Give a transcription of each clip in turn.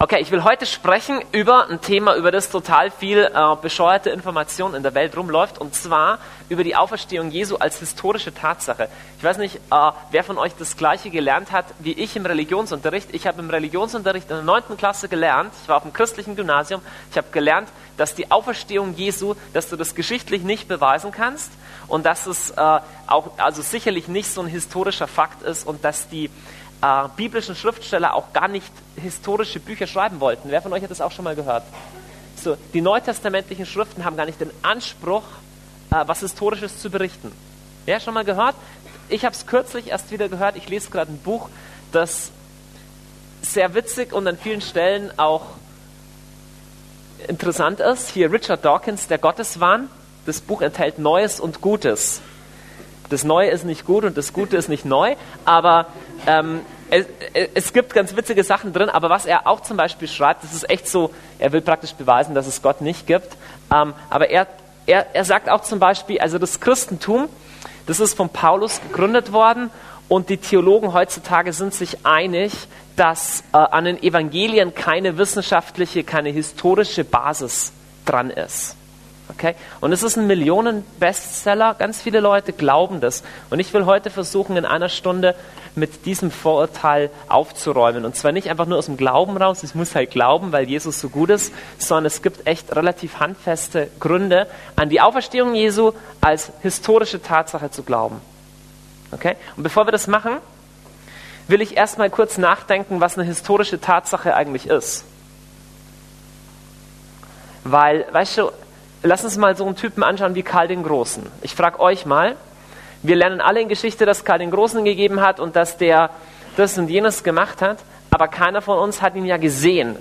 Okay, ich will heute sprechen über ein Thema, über das total viel äh, bescheuerte Information in der Welt rumläuft, und zwar über die Auferstehung Jesu als historische Tatsache. Ich weiß nicht, äh, wer von euch das Gleiche gelernt hat wie ich im Religionsunterricht. Ich habe im Religionsunterricht in der 9. Klasse gelernt, ich war auf dem christlichen Gymnasium, ich habe gelernt, dass die Auferstehung Jesu, dass du das geschichtlich nicht beweisen kannst und dass es äh, auch also sicherlich nicht so ein historischer Fakt ist und dass die äh, biblischen Schriftsteller auch gar nicht historische Bücher schreiben wollten. Wer von euch hat das auch schon mal gehört? So, die neutestamentlichen Schriften haben gar nicht den Anspruch, äh, was Historisches zu berichten. Wer schon mal gehört? Ich habe es kürzlich erst wieder gehört. Ich lese gerade ein Buch, das sehr witzig und an vielen Stellen auch interessant ist. Hier Richard Dawkins, der Gotteswahn. Das Buch enthält Neues und Gutes. Das Neue ist nicht gut und das Gute ist nicht neu, aber ähm, es, es, gibt ganz witzige Sachen drin, aber was er auch zum Beispiel schreibt, das ist echt so, er will praktisch beweisen, dass es Gott nicht gibt. Ähm, aber er, er, er sagt auch zum Beispiel, also das Christentum, das ist von Paulus gegründet worden und die Theologen heutzutage sind sich einig, dass äh, an den Evangelien keine wissenschaftliche, keine historische Basis dran ist. Okay? Und es ist ein Millionen-Bestseller. Ganz viele Leute glauben das. Und ich will heute versuchen, in einer Stunde mit diesem Vorurteil aufzuräumen. Und zwar nicht einfach nur aus dem Glauben raus, ich muss halt glauben, weil Jesus so gut ist, sondern es gibt echt relativ handfeste Gründe, an die Auferstehung Jesu als historische Tatsache zu glauben. Okay? Und bevor wir das machen, will ich erstmal kurz nachdenken, was eine historische Tatsache eigentlich ist. Weil, weißt du, lass uns mal so einen Typen anschauen wie Karl den Großen. Ich frage euch mal, wir lernen alle in Geschichte, dass Karl den Großen gegeben hat und dass der das und jenes gemacht hat, aber keiner von uns hat ihn ja gesehen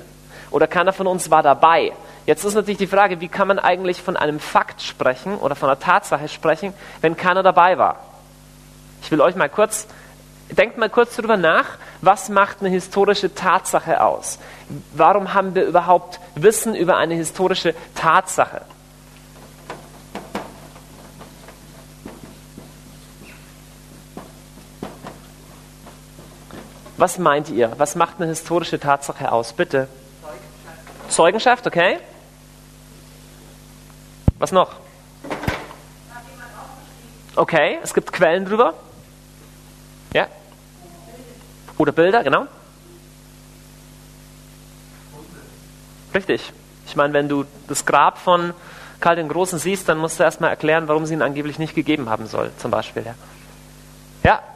oder keiner von uns war dabei. Jetzt ist natürlich die Frage, wie kann man eigentlich von einem Fakt sprechen oder von einer Tatsache sprechen, wenn keiner dabei war? Ich will euch mal kurz, denkt mal kurz darüber nach, was macht eine historische Tatsache aus? Warum haben wir überhaupt Wissen über eine historische Tatsache? Was meint ihr? Was macht eine historische Tatsache aus? Bitte. Zeugenschaft, Zeugenschaft okay. Was noch? Okay, es gibt Quellen drüber. Ja. Oder Bilder, genau. Richtig. Ich meine, wenn du das Grab von Karl den Großen siehst, dann musst du erstmal erklären, warum sie ihn angeblich nicht gegeben haben soll, zum Beispiel. Ja, ja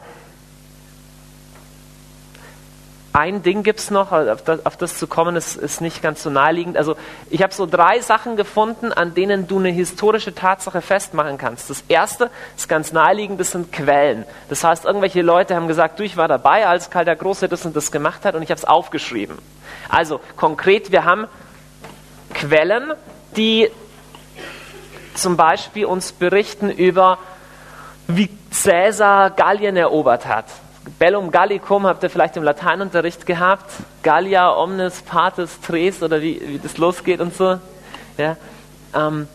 ein Ding gibt es noch, auf das, auf das, zu kommen, ist, ist nicht ganz so naheliegend. Also ich habe so drei Sachen gefunden, an denen du eine historische Tatsache festmachen kannst. Das erste ist ganz naheliegend, das sind Quellen. Das heißt, irgendwelche Leute haben gesagt, du, ich war dabei, als Karl der Große das und das gemacht hat und ich habe es aufgeschrieben. Also konkret, wir haben Quellen, die zum Beispiel uns berichten über, wie Caesar Gallien erobert hat. Bellum Gallicum habt ihr vielleicht im Lateinunterricht gehabt. Gallia omnis partes tres oder wie, wie das losgeht und so. Ja, ähm,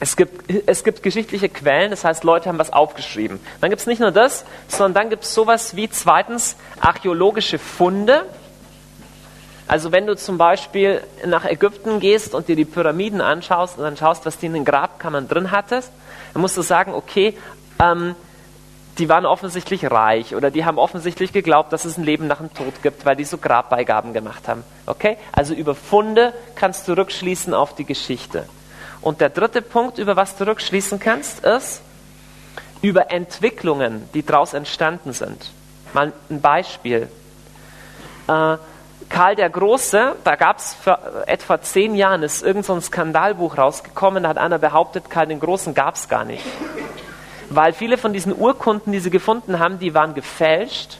es, gibt, es gibt geschichtliche Quellen, das heißt, Leute haben was aufgeschrieben. Dann gibt es nicht nur das, sondern dann gibt es sowas wie zweitens archäologische Funde. Also wenn du zum Beispiel nach Ägypten gehst und dir die Pyramiden anschaust und dann schaust, was die in den Grabkammern drin hattest, dann musst du sagen, okay, ähm, die waren offensichtlich reich oder die haben offensichtlich geglaubt, dass es ein Leben nach dem Tod gibt, weil die so Grabbeigaben gemacht haben. Okay? Also über Funde kannst du rückschließen auf die Geschichte. Und der dritte Punkt, über was du rückschließen kannst, ist über Entwicklungen, die daraus entstanden sind. Mal ein Beispiel. Äh, Karl der Große, da gab es vor etwa zehn Jahren, ist irgendein so Skandalbuch rausgekommen, da hat einer behauptet, Karl den Großen gab es gar nicht weil viele von diesen Urkunden, die sie gefunden haben, die waren gefälscht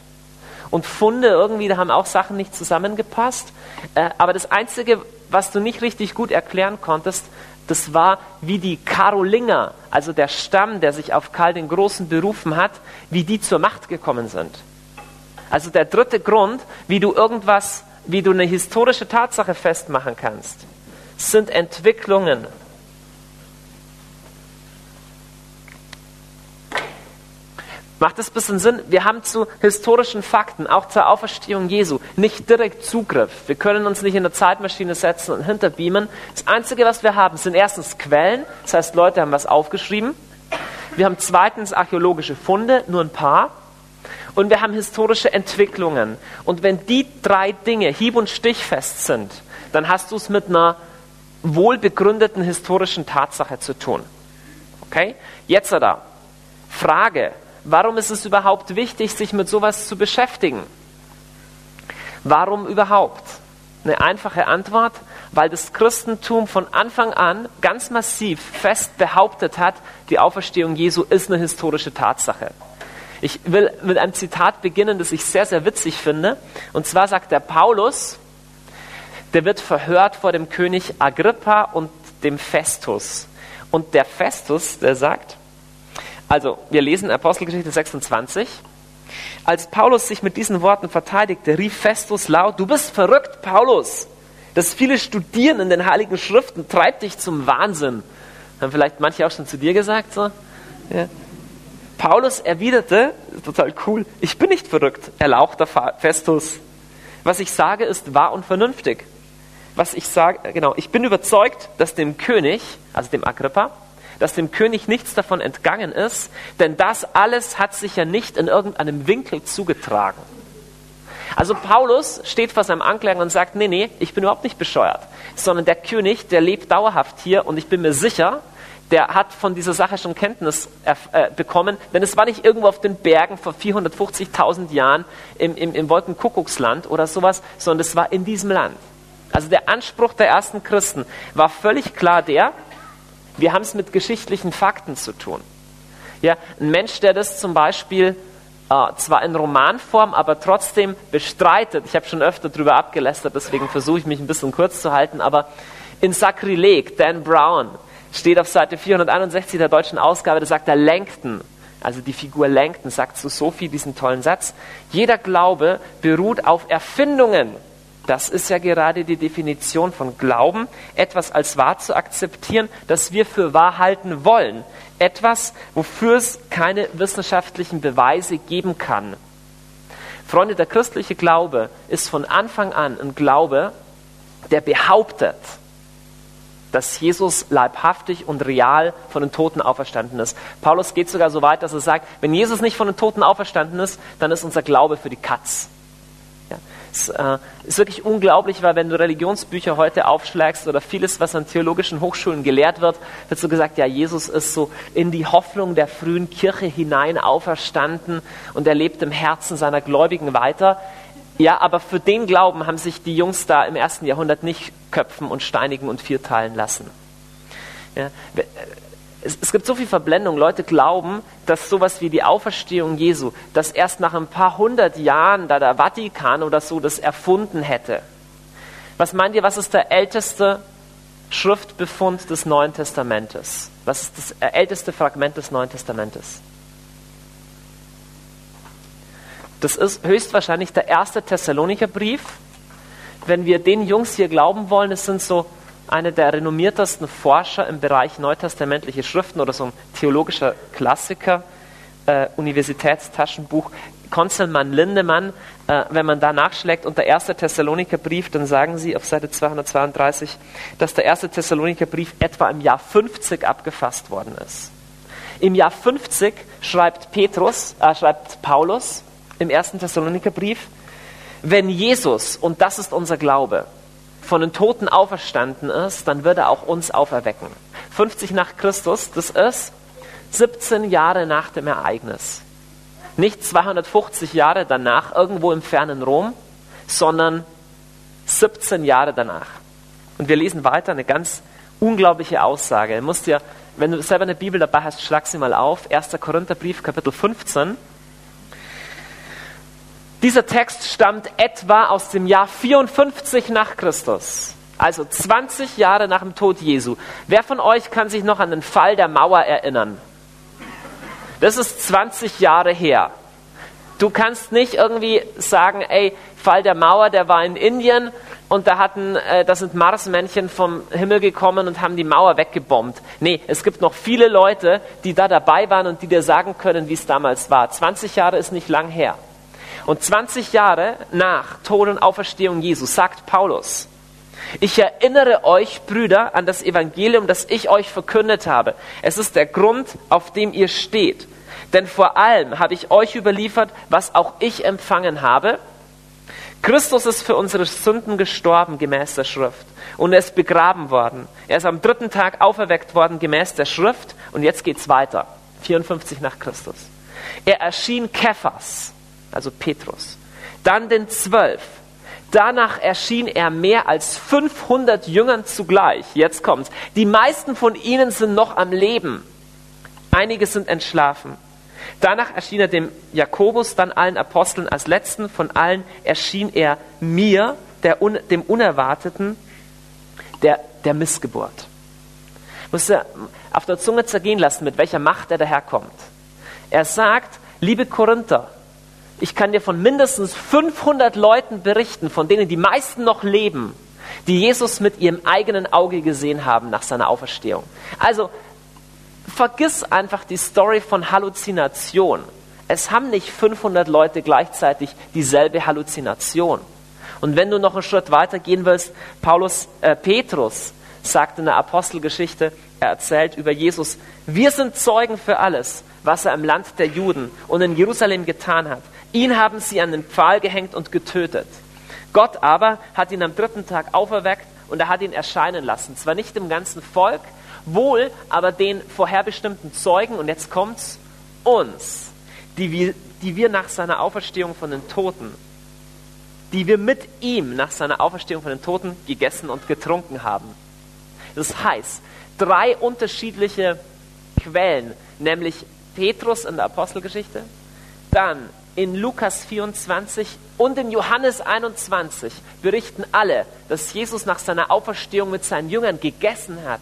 und Funde irgendwie, da haben auch Sachen nicht zusammengepasst. Äh, aber das Einzige, was du nicht richtig gut erklären konntest, das war, wie die Karolinger, also der Stamm, der sich auf Karl den Großen berufen hat, wie die zur Macht gekommen sind. Also der dritte Grund, wie du irgendwas, wie du eine historische Tatsache festmachen kannst, sind Macht das ein bisschen Sinn? Wir haben zu historischen Fakten, auch zur Auferstehung Jesu, nicht direkt Zugriff. Wir können uns nicht in eine Zeitmaschine setzen und hinterbeamen. Das Einzige, was wir haben, sind erstens Quellen, das heißt, Leute haben was aufgeschrieben. Wir haben zweitens archäologische Funde, nur ein paar. Und wir haben historische Entwicklungen. Und wenn die drei Dinge hieb- und stichfest sind, dann hast du es mit einer wohlbegründeten historischen Tatsache zu tun. Okay? Jetzt da. Frage. Warum ist es überhaupt wichtig, sich mit sowas zu beschäftigen? Warum überhaupt? Eine einfache Antwort, weil das Christentum von Anfang an ganz massiv fest behauptet hat, die Auferstehung Jesu ist eine historische Tatsache. Ich will mit einem Zitat beginnen, das ich sehr, sehr witzig finde. Und zwar sagt der Paulus, der wird verhört vor dem König Agrippa und dem Festus. Und der Festus, der sagt, also, wir lesen Apostelgeschichte 26. Als Paulus sich mit diesen Worten verteidigte, rief Festus laut, du bist verrückt, Paulus. Das viele Studieren in den heiligen Schriften treibt dich zum Wahnsinn. Haben vielleicht manche auch schon zu dir gesagt, so? Ja. Paulus erwiderte, total cool, ich bin nicht verrückt, erlauchter Festus. Was ich sage, ist wahr und vernünftig. Was ich sage, genau, ich bin überzeugt, dass dem König, also dem Agrippa, dass dem König nichts davon entgangen ist, denn das alles hat sich ja nicht in irgendeinem Winkel zugetragen. Also Paulus steht vor seinem Ankläger und sagt, nee, nee, ich bin überhaupt nicht bescheuert, sondern der König, der lebt dauerhaft hier und ich bin mir sicher, der hat von dieser Sache schon Kenntnis äh, bekommen, denn es war nicht irgendwo auf den Bergen vor 450.000 Jahren im, im, im Wolkenkuckucksland oder sowas, sondern es war in diesem Land. Also der Anspruch der ersten Christen war völlig klar der, wir haben es mit geschichtlichen Fakten zu tun. Ja, ein Mensch, der das zum Beispiel äh, zwar in Romanform, aber trotzdem bestreitet, ich habe schon öfter darüber abgelästert, deswegen versuche ich mich ein bisschen kurz zu halten, aber in Sakrileg, Dan Brown, steht auf Seite 461 der deutschen Ausgabe, da sagt er Langton, also die Figur Langton, sagt zu Sophie diesen tollen Satz, jeder Glaube beruht auf Erfindungen das ist ja gerade die Definition von Glauben, etwas als wahr zu akzeptieren, das wir für wahr halten wollen. Etwas, wofür es keine wissenschaftlichen Beweise geben kann. Freunde, der christliche Glaube ist von Anfang an ein Glaube, der behauptet, dass Jesus leibhaftig und real von den Toten auferstanden ist. Paulus geht sogar so weit, dass er sagt, wenn Jesus nicht von den Toten auferstanden ist, dann ist unser Glaube für die Katz. Es äh, ist wirklich unglaublich, weil wenn du Religionsbücher heute aufschlägst oder vieles, was an theologischen Hochschulen gelehrt wird, wird so gesagt, ja, Jesus ist so in die Hoffnung der frühen Kirche hinein auferstanden und er lebt im Herzen seiner Gläubigen weiter. Ja, aber für den Glauben haben sich die Jungs da im ersten Jahrhundert nicht köpfen und steinigen und vierteilen lassen. Ja, es, es, gibt so viel Verblendung. Leute glauben, dass sowas wie die Auferstehung Jesu, dass erst nach ein paar hundert Jahren da der Vatikan oder so das erfunden hätte. Was meint ihr, was ist der älteste Schriftbefund des Neuen Testamentes? Was ist das älteste Fragment des Neuen Testamentes? Das ist höchstwahrscheinlich der erste Thessalonicher Brief. Wenn wir den Jungs hier glauben wollen, es sind so einer der renommiertesten Forscher im Bereich neutestamentliche Schriften oder so ein theologischer Klassiker, äh, Universitätstaschenbuch, Konzelmann Lindemann, äh, wenn man da nachschlägt und der erste Thessaloniker Brief, dann sagen sie auf Seite 232, dass der erste Thessaloniker Brief etwa im Jahr 50 abgefasst worden ist. Im Jahr 50 schreibt Petrus, äh, schreibt Paulus im ersten Thessaloniker Brief, wenn Jesus, und das ist unser Glaube, von den Toten auferstanden ist, dann wird er auch uns auferwecken. 50 nach Christus, das ist 17 Jahre nach dem Ereignis. Nicht 250 Jahre danach, irgendwo im fernen Rom, sondern 17 Jahre danach. Und wir lesen weiter eine ganz unglaubliche Aussage. Du musst dir, wenn du selber eine Bibel dabei hast, schlag sie mal auf. 1. Korintherbrief, Kapitel 15. Dieser Text stammt etwa aus dem Jahr 54 nach Christus, also 20 Jahre nach dem Tod Jesu. Wer von euch kann sich noch an den Fall der Mauer erinnern? Das ist 20 Jahre her. Du kannst nicht irgendwie sagen, ey, Fall der Mauer, der war in Indien und da, hatten, äh, da sind Marsmännchen vom Himmel gekommen und haben die Mauer weggebombt. Nee, es gibt noch viele Leute, die da dabei waren und die dir sagen können, wie es damals war. 20 Jahre ist nicht lang her. Und 20 Jahre nach Tod und Auferstehung Jesus sagt Paulus, ich erinnere euch, Brüder, an das Evangelium, das ich euch verkündet habe. Es ist der Grund, auf dem ihr steht. Denn vor allem habe ich euch überliefert, was auch ich empfangen habe. Christus ist für unsere Sünden gestorben, gemäß der Schrift. Und er ist begraben worden. Er ist am dritten Tag auferweckt worden, gemäß der Schrift. Und jetzt geht's weiter. 54 nach Christus. Er erschien Kephas, also Petrus. Dann den Zwölf. Danach erschien er mehr als 500 Jüngern zugleich. Jetzt kommt's. Die meisten von ihnen sind noch am Leben. Einige sind entschlafen. Danach erschien er dem Jakobus, dann allen Aposteln als letzten. Von allen erschien er mir, der, dem Unerwarteten, der, der Missgeburt. Muss er auf der Zunge zergehen lassen, mit welcher Macht er daherkommt. Er sagt, liebe Korinther, ich kann dir von mindestens 500 Leuten berichten, von denen die meisten noch leben, die Jesus mit ihrem eigenen Auge gesehen haben nach seiner Auferstehung. Also vergiss einfach die Story von Halluzination. Es haben nicht 500 Leute gleichzeitig dieselbe Halluzination. Und wenn du noch einen Schritt weiter gehen willst, Paulus, äh, Petrus sagt in der Apostelgeschichte, er erzählt über Jesus, wir sind Zeugen für alles, was er im Land der Juden und in Jerusalem getan hat. Ihn haben sie an den Pfahl gehängt und getötet. Gott aber hat ihn am dritten Tag auferweckt und er hat ihn erscheinen lassen. Zwar nicht dem ganzen Volk, wohl aber den vorherbestimmten Zeugen, und jetzt kommt's, uns, die wir, die wir nach seiner Auferstehung von den Toten, die wir mit ihm nach seiner Auferstehung von den Toten gegessen und getrunken haben. Das heißt, drei unterschiedliche Quellen, nämlich Petrus in der Apostelgeschichte, dann in Lukas 24 und in Johannes 21 berichten alle, dass Jesus nach seiner Auferstehung mit seinen Jüngern gegessen hat.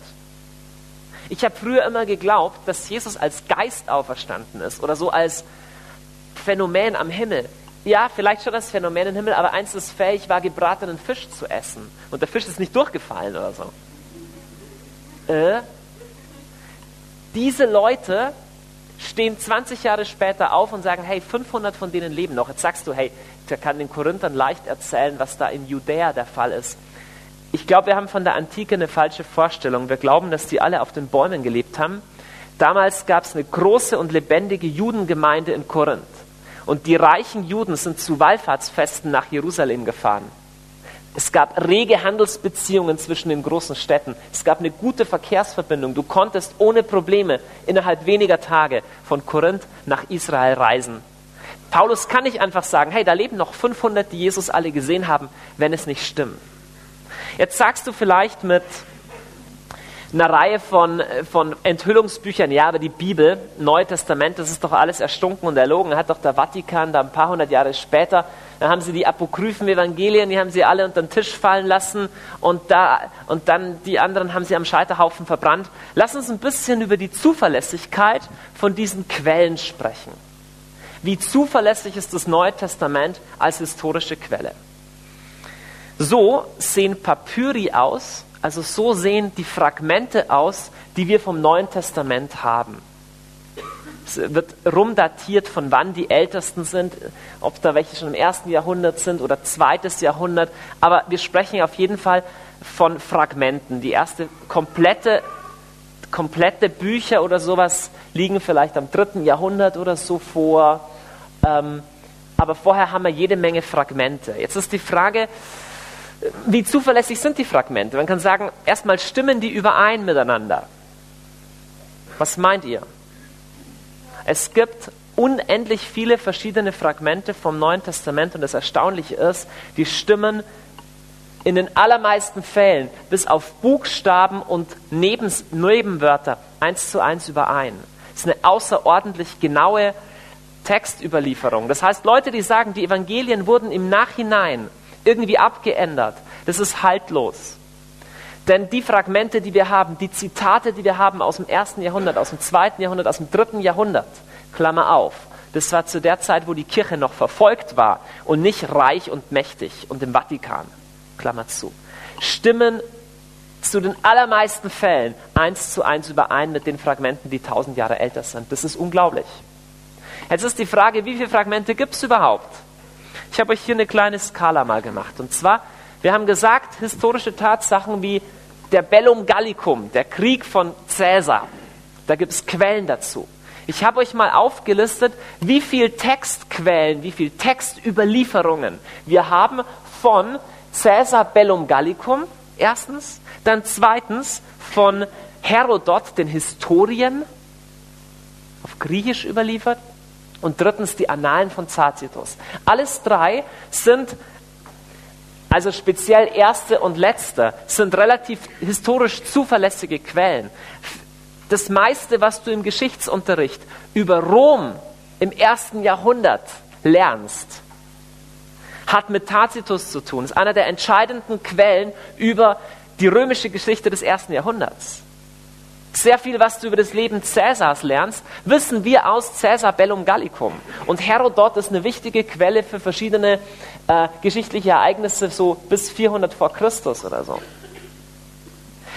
Ich habe früher immer geglaubt, dass Jesus als Geist auferstanden ist oder so als Phänomen am Himmel. Ja, vielleicht schon das Phänomen im Himmel, aber eins ist fähig war, gebratenen Fisch zu essen. Und der Fisch ist nicht durchgefallen oder so. Äh? Diese Leute stehen 20 Jahre später auf und sagen, hey, 500 von denen leben noch. Jetzt sagst du, hey, der kann den Korinthern leicht erzählen, was da in Judäa der Fall ist. Ich glaube, wir haben von der Antike eine falsche Vorstellung. Wir glauben, dass die alle auf den Bäumen gelebt haben. Damals gab es eine große und lebendige Judengemeinde in Korinth. Und die reichen Juden sind zu Wallfahrtsfesten nach Jerusalem gefahren. Es gab rege Handelsbeziehungen zwischen den großen Städten. Es gab eine gute Verkehrsverbindung. Du konntest ohne Probleme innerhalb weniger Tage von Korinth nach Israel reisen. Paulus kann nicht einfach sagen, hey, da leben noch 500, die Jesus alle gesehen haben, wenn es nicht stimmt. Jetzt sagst du vielleicht mit einer Reihe von, von Enthüllungsbüchern, ja, aber die Bibel, Neue Testament, das ist doch alles erstunken und erlogen, hat doch der Vatikan da ein paar hundert Jahre später dann haben sie die apokryphen Evangelien, die haben sie alle unter den Tisch fallen lassen und, da, und dann die anderen haben sie am Scheiterhaufen verbrannt. Lass uns ein bisschen über die Zuverlässigkeit von diesen Quellen sprechen. Wie zuverlässig ist das Neue Testament als historische Quelle? So sehen Papyri aus, also so sehen die Fragmente aus, die wir vom Neuen Testament haben. Es wird rumdatiert, von wann die Ältesten sind, ob da welche schon im ersten Jahrhundert sind oder zweites Jahrhundert. Aber wir sprechen auf jeden Fall von Fragmenten. Die erste komplette, komplette Bücher oder sowas liegen vielleicht am dritten Jahrhundert oder so vor. Ähm, aber vorher haben wir jede Menge Fragmente. Jetzt ist die Frage, wie zuverlässig sind die Fragmente? Man kann sagen, erstmal stimmen die überein miteinander. Was meint ihr? Es gibt unendlich viele verschiedene Fragmente vom Neuen Testament und das Erstaunliche ist, die stimmen in den allermeisten Fällen bis auf Buchstaben und Nebens Nebenwörter eins zu eins überein. Das ist eine außerordentlich genaue Textüberlieferung. Das heißt, Leute, die sagen, die Evangelien wurden im Nachhinein irgendwie abgeändert, das ist haltlos. Denn die Fragmente, die wir haben, die Zitate, die wir haben aus dem ersten Jahrhundert, aus dem zweiten Jahrhundert, aus dem dritten Jahrhundert, Klammer auf, das war zu der Zeit, wo die Kirche noch verfolgt war und nicht reich und mächtig und im Vatikan. Klammer zu, stimmen zu den allermeisten Fällen eins zu eins überein mit den Fragmenten, die tausend Jahre älter sind. Das ist unglaublich. Jetzt ist die Frage, wie viele Fragmente gibt es überhaupt? Ich habe euch hier eine kleine Skala mal gemacht. Und zwar, wir haben gesagt, historische Tatsachen wie der Bellum Gallicum, der Krieg von Caesar, da gibt es Quellen dazu. Ich habe euch mal aufgelistet, wie viel Textquellen, wie viel Textüberlieferungen wir haben von Caesar Bellum Gallicum, erstens, dann zweitens von Herodot, den Historien, auf Griechisch überliefert, und drittens die Annalen von Tacitus. Alles drei sind, also speziell erste und letzte, sind relativ historisch zuverlässige Quellen. Das meiste, was du im Geschichtsunterricht über Rom im ersten Jahrhundert lernst, hat mit Tacitus zu tun. Das ist einer der entscheidenden Quellen über die römische Geschichte des ersten Jahrhunderts. Sehr viel, was du über das Leben Cäsars lernst, wissen wir aus Caesar Bellum Gallicum. Und Herodot ist eine wichtige Quelle für verschiedene äh, geschichtliche Ereignisse, so bis 400 vor Christus oder so.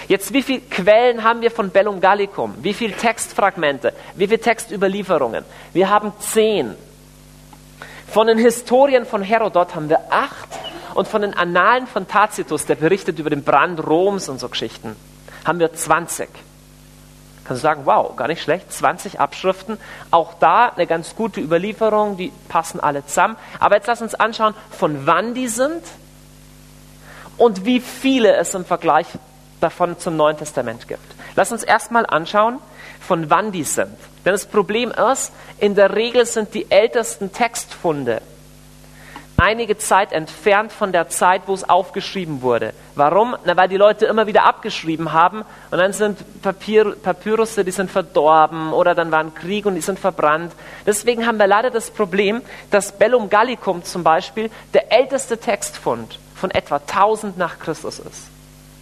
Jetzt, wie viele Quellen haben wir von Bellum Gallicum? Wie viele Textfragmente? Wie viele Textüberlieferungen? Wir haben zehn. Von den Historien von Herodot haben wir acht. Und von den Annalen von Tacitus, der berichtet über den Brand Roms und so Geschichten, haben wir 20. Kannst du sagen, wow, gar nicht schlecht, 20 Abschriften. Auch da eine ganz gute Überlieferung, die passen alle zusammen. Aber jetzt lass uns anschauen, von wann die sind und wie viele es im Vergleich davon zum Neuen Testament gibt. Lass uns erstmal anschauen, von wann die sind. Denn das Problem ist, in der Regel sind die ältesten Textfunde einige Zeit entfernt von der Zeit, wo es aufgeschrieben wurde. Warum? Na, weil die Leute immer wieder abgeschrieben haben und dann sind Papir, Papyrusse, die sind verdorben oder dann war ein Krieg und die sind verbrannt. Deswegen haben wir leider das Problem, dass Bellum Gallicum zum Beispiel der älteste Textfund von etwa 1000 nach Christus ist.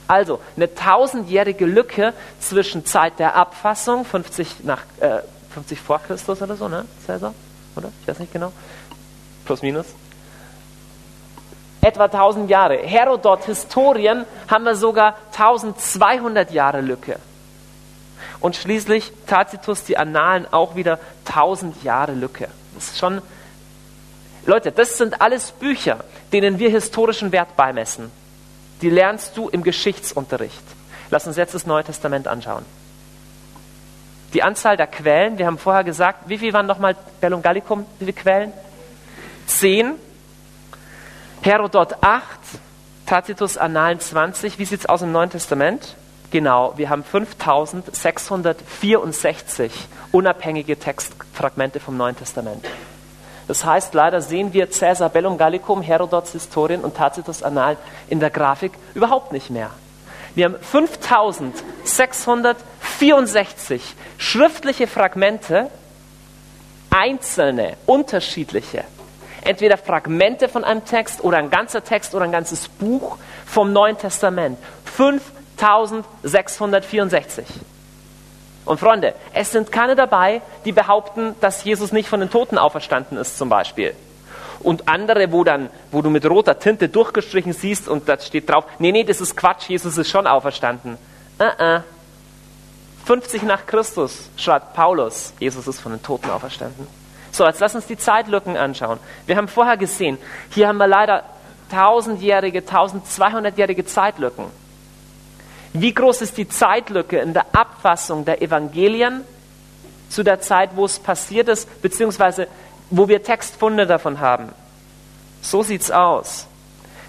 Also eine tausendjährige Lücke zwischen Zeit der Abfassung, 50, nach, äh, 50 vor Christus oder so, ne, Cäsar? Oder? Ich weiß nicht genau. Plus, minus etwa 1000 Jahre. Herodot, Historien, haben wir sogar 1200 Jahre Lücke. Und schließlich Tacitus, die Annalen, auch wieder 1000 Jahre Lücke. Das ist schon, Leute, das sind alles Bücher, denen wir historischen Wert beimessen. Die lernst du im Geschichtsunterricht. Lass uns jetzt das Neue Testament anschauen. Die Anzahl der Quellen, wir haben vorher gesagt, wie viel waren nochmal Bellum Gallicum, wie viele Quellen? Zehn. Herodot 8, Tacitus Annalen 20. Wie sieht es aus im Neuen Testament? Genau, wir haben 5664 unabhängige Textfragmente vom Neuen Testament. Das heißt, leider sehen wir Caesar Bellum Gallicum, Herodots Historien und Tacitus Annalen in der Grafik überhaupt nicht mehr. Wir haben 5664 schriftliche Fragmente, einzelne, unterschiedliche, entweder Fragmente von einem Text oder ein ganzer Text oder ein ganzes Buch vom Neuen Testament. 5664. Und Freunde, es sind keine dabei, die behaupten, dass Jesus nicht von den Toten auferstanden ist, zum Beispiel. Und andere, wo, dann, wo du mit roter Tinte durchgestrichen siehst und da steht drauf, nee, nee, das ist Quatsch, Jesus ist schon auferstanden. Uh -uh. 50 nach Christus schreibt Paulus, Jesus ist von den Toten auferstanden. So, jetzt lass uns die Zeitlücken anschauen. Wir haben vorher gesehen, hier haben wir leider tausendjährige, 1200-jährige Zeitlücken. Wie groß ist die Zeitlücke in der Abfassung der Evangelien zu der Zeit, wo es passiert ist, beziehungsweise wo wir Textfunde davon haben? So sieht's aus.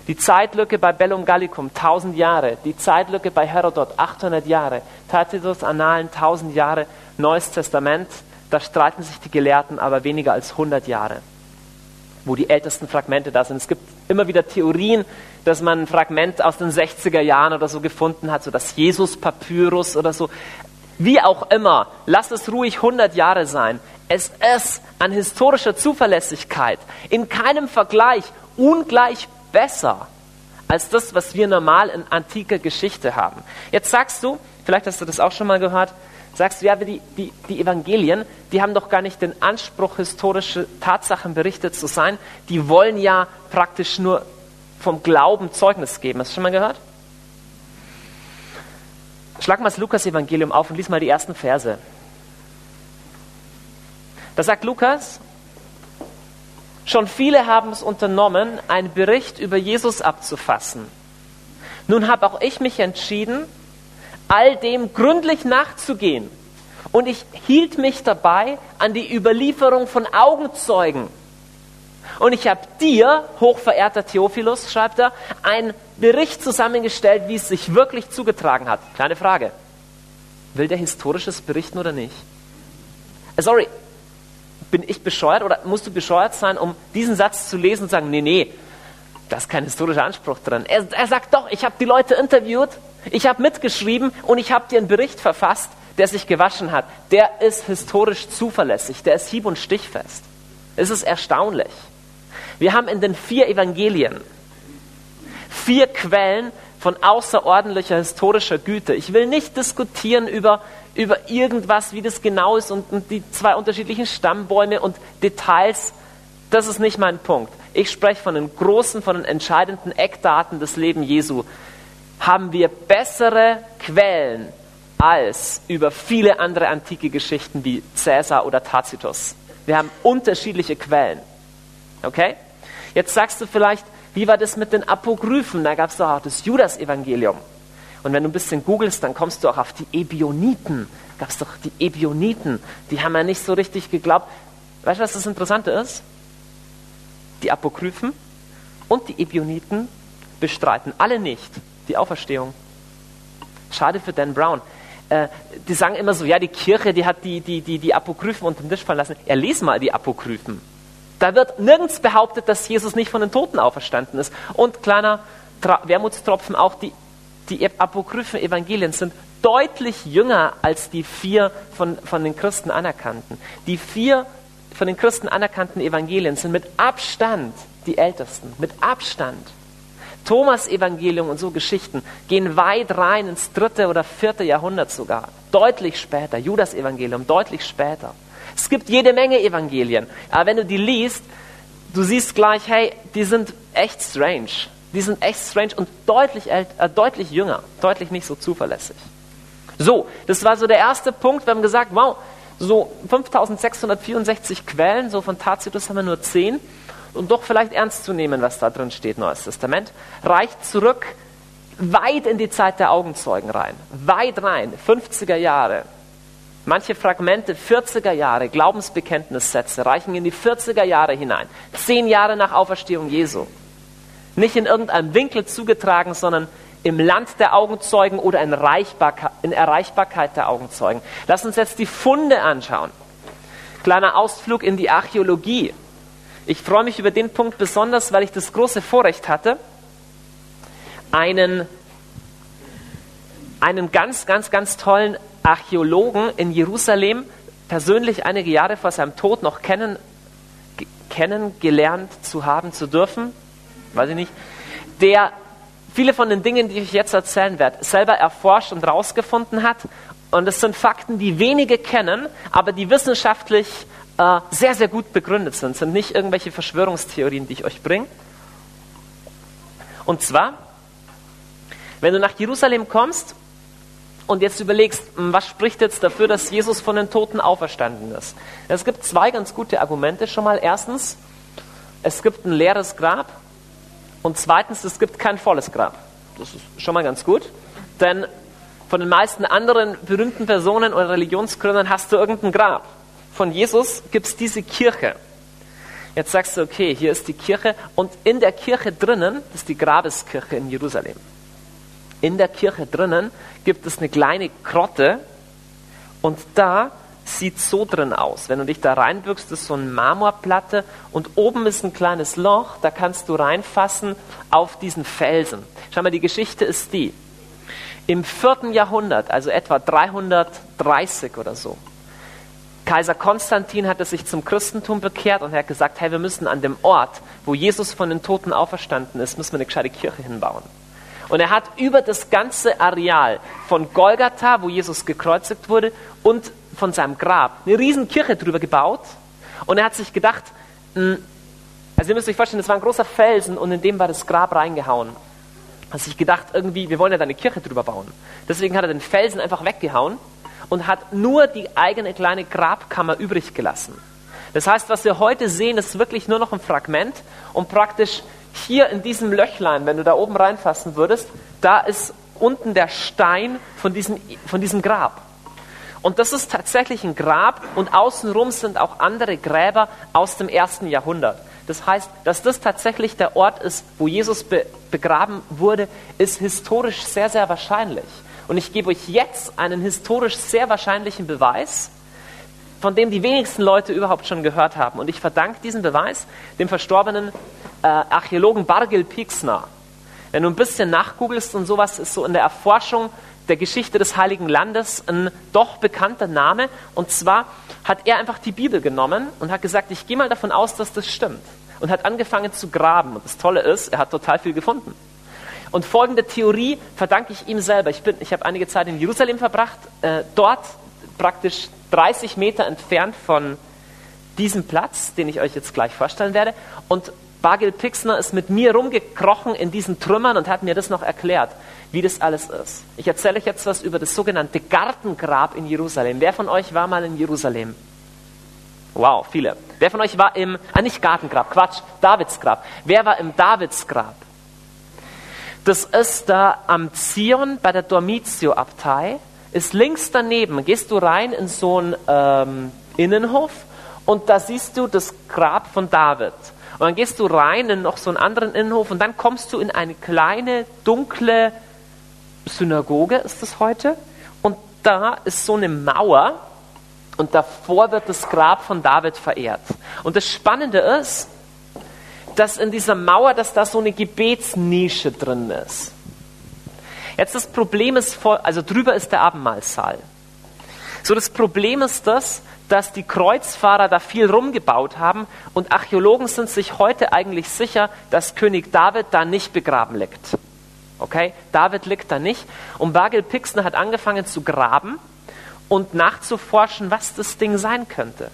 Die Zeitlücke bei Bellum Gallicum 1000 Jahre, die Zeitlücke bei Herodot 800 Jahre, Tacitus Annalen 1000 Jahre, Neues Testament da streiten sich die Gelehrten aber weniger als 100 Jahre, wo die ältesten Fragmente da sind. Es gibt immer wieder Theorien, dass man ein Fragment aus den 60er Jahren oder so gefunden hat, so das Jesus-Papyrus oder so. Wie auch immer, lasst es ruhig 100 Jahre sein. Es ist an historischer Zuverlässigkeit in keinem Vergleich ungleich besser als das, was wir normal in antiker Geschichte haben. Jetzt sagst du, vielleicht hast du das auch schon mal gehört, sagst du, ja, die, die, die Evangelien, die haben doch gar nicht den Anspruch, historische Tatsachen berichtet zu sein. Die wollen ja praktisch nur vom Glauben Zeugnis geben. Hast du schon mal gehört? Schlag mal das Lukas-Evangelium auf und lies mal die ersten Verse. Da sagt Lukas, schon viele haben es unternommen, einen Bericht über Jesus abzufassen. Nun habe auch ich mich entschieden, all dem gründlich nachzugehen. Und ich hielt mich dabei an die Überlieferung von Augenzeugen. Und ich habe dir, hochverehrter Theophilus, schreibt er, einen Bericht zusammengestellt, wie es sich wirklich zugetragen hat. Kleine Frage. Will der historisches berichten oder nicht? Äh, sorry, bin ich bescheuert oder musst du bescheuert sein, um diesen Satz zu lesen und sagen, nee, nee, da ist kein historischer Anspruch drin. Er, er sagt doch, ich habe die Leute interviewt, ich habe mitgeschrieben und ich habe dir einen Bericht verfasst, der sich gewaschen hat. Der ist historisch zuverlässig, der ist hieb- und stichfest. Es ist erstaunlich. Wir haben in den vier Evangelien vier Quellen von außerordentlicher historischer Güte. Ich will nicht diskutieren über, über irgendwas, wie das genau ist und, und die zwei unterschiedlichen Stammbäume und Details. Das ist nicht mein Punkt. Ich spreche von den großen, von den entscheidenden Eckdaten des Lebens Jesu. Haben wir bessere Quellen als über viele andere antike Geschichten wie Cäsar oder Tacitus. Wir haben unterschiedliche Quellen. Okay? Jetzt sagst du vielleicht, wie war das mit den Apokryphen? Da gab es doch auch das Judas-Evangelium. Und wenn du ein bisschen googelst, dann kommst du auch auf die Ebioniten. Gab es doch die Ebioniten. Die haben ja nicht so richtig geglaubt. Weißt du, was das Interessante ist? Die Apokryphen und die Ebioniten bestreiten alle nicht die Auferstehung. Schade für Dan Brown. Äh, die sagen immer so, ja, die Kirche, die hat die, die, die, die Apokryphen unter den Tisch fallen lassen. Er lies mal die Apokryphen. Da wird nirgends behauptet, dass Jesus nicht von den Toten auferstanden ist. Und kleiner Tra Wermutstropfen, auch die, die apokryphen Evangelien sind deutlich jünger als die vier von, von den Christen anerkannten. Die vier von den Christen anerkannten Evangelien sind mit Abstand die ältesten. Mit Abstand. Thomas Evangelium und so Geschichten gehen weit rein ins dritte oder vierte Jahrhundert sogar. Deutlich später. Judas Evangelium deutlich später. Es gibt jede Menge Evangelien. Aber wenn du die liest, du siehst gleich, hey, die sind echt strange. Die sind echt strange und deutlich, äh, deutlich jünger, deutlich nicht so zuverlässig. So, das war so der erste Punkt. Wir haben gesagt, wow, so 5664 Quellen, so von Tacitus haben wir nur 10. Und doch vielleicht ernst zu nehmen, was da drin steht, Neues Testament, reicht zurück weit in die Zeit der Augenzeugen rein. Weit rein, 50er Jahre, Manche Fragmente 40er Jahre, Glaubensbekenntnissätze reichen in die 40er Jahre hinein. Zehn Jahre nach Auferstehung Jesu. Nicht in irgendeinem Winkel zugetragen, sondern im Land der Augenzeugen oder in, in Erreichbarkeit der Augenzeugen. Lass uns jetzt die Funde anschauen. Kleiner Ausflug in die Archäologie. Ich freue mich über den Punkt besonders, weil ich das große Vorrecht hatte, einen, einen ganz, ganz, ganz tollen Archäologen in Jerusalem persönlich einige Jahre vor seinem Tod noch kennen, kennengelernt zu haben zu dürfen, weiß ich nicht, der viele von den Dingen, die ich jetzt erzählen werde, selber erforscht und rausgefunden hat. Und es sind Fakten, die wenige kennen, aber die wissenschaftlich äh, sehr, sehr gut begründet sind. Sind nicht irgendwelche Verschwörungstheorien, die ich euch bringe. Und zwar, wenn du nach Jerusalem kommst und jetzt überlegst, hm, was spricht jetzt dafür, dass Jesus von den Toten auferstanden ist? Es gibt zwei ganz gute Argumente. Schon mal erstens, es gibt ein leeres Grab und zweitens, es gibt kein volles Grab. Das ist schon mal ganz gut, denn von den meisten anderen berühmten Personen oder Religionsgründern hast du irgendein Grab. Von Jesus gibt es diese Kirche. Jetzt sagst du, okay, hier ist die Kirche und in der Kirche drinnen, das ist die Grabeskirche in Jerusalem in der Kirche drinnen gibt es eine kleine Grotte und da sieht so drin aus. Wenn du dich da reinbückst, ist so eine Marmorplatte und oben ist ein kleines Loch, da kannst du reinfassen auf diesen Felsen. Schau mal, die Geschichte ist die. Im vierten Jahrhundert, also etwa 330 oder so, Kaiser Konstantin hatte sich zum Christentum bekehrt und er hat gesagt, hey, wir müssen an dem Ort, wo Jesus von den Toten auferstanden ist, müssen wir eine gescheite Kirche hinbauen. Und er hat über das ganze Areal von Golgatha, wo Jesus gekreuzigt wurde, und von seinem Grab eine riesen Kirche drüber gebaut. Und er hat sich gedacht, hm, Also ihr müsst euch vorstellen, das war ein großer Felsen und in dem war das Grab reingehauen. Hat sich gedacht, irgendwie, wir wollen ja da eine Kirche drüber bauen. Deswegen hat er den Felsen einfach weggehauen und hat nur die eigene kleine Grabkammer übrig gelassen. Das heißt, was wir heute sehen, ist wirklich nur noch ein Fragment und praktisch hier in diesem Löchlein, wenn du da oben reinfassen würdest, da ist unten der Stein von diesem, von diesem Grab. Und das ist tatsächlich ein Grab und außenrum sind auch andere Gräber aus dem ersten Jahrhundert. Das heißt, dass das tatsächlich der Ort ist, wo Jesus be begraben wurde, ist historisch sehr, sehr wahrscheinlich. Und ich gebe euch jetzt einen historisch sehr wahrscheinlichen Beweis, von dem die wenigsten Leute überhaupt schon gehört haben. Und ich verdanke diesen Beweis dem verstorbenen äh, Archäologen Bargil Pixner. Wenn du ein bisschen nachgoogelst und sowas, ist so in der Erforschung der Geschichte des Heiligen Landes ein doch bekannter Name. Und zwar hat er einfach die Bibel genommen und hat gesagt, ich gehe mal davon aus, dass das stimmt. Und hat angefangen zu graben. Und das Tolle ist, er hat total viel gefunden. Und folgende Theorie verdanke ich ihm selber. Ich, ich habe einige Zeit in Jerusalem verbracht, äh, dort praktisch 30 Meter entfernt von diesem Platz, den ich euch jetzt gleich vorstellen werde. Und Bagil Pixner ist mit mir rumgekrochen in diesen Trümmern und hat mir das noch erklärt, wie das alles ist. Ich erzähle euch jetzt was über das sogenannte Gartengrab in Jerusalem. Wer von euch war mal in Jerusalem? Wow, viele. Wer von euch war im, ah nicht Gartengrab, Quatsch, Davidsgrab. Wer war im Davidsgrab? Das ist da am Zion bei der Dormitio-Abtei. Ist links daneben. Gehst du rein in so einen ähm, Innenhof und da siehst du das Grab von David. Und dann gehst du rein in noch so einen anderen Innenhof und dann kommst du in eine kleine, dunkle Synagoge, ist das heute. Und da ist so eine Mauer und davor wird das Grab von David verehrt. Und das Spannende ist, dass in dieser Mauer, dass da so eine Gebetsnische drin ist. Jetzt das Problem ist, also drüber ist der Abendmahlsaal. So das Problem ist das, dass die Kreuzfahrer da viel rumgebaut haben und Archäologen sind sich heute eigentlich sicher, dass König David da nicht begraben liegt. Okay? David liegt da nicht. Und Bagel Pixner hat angefangen zu graben und nachzuforschen, was das Ding sein könnte.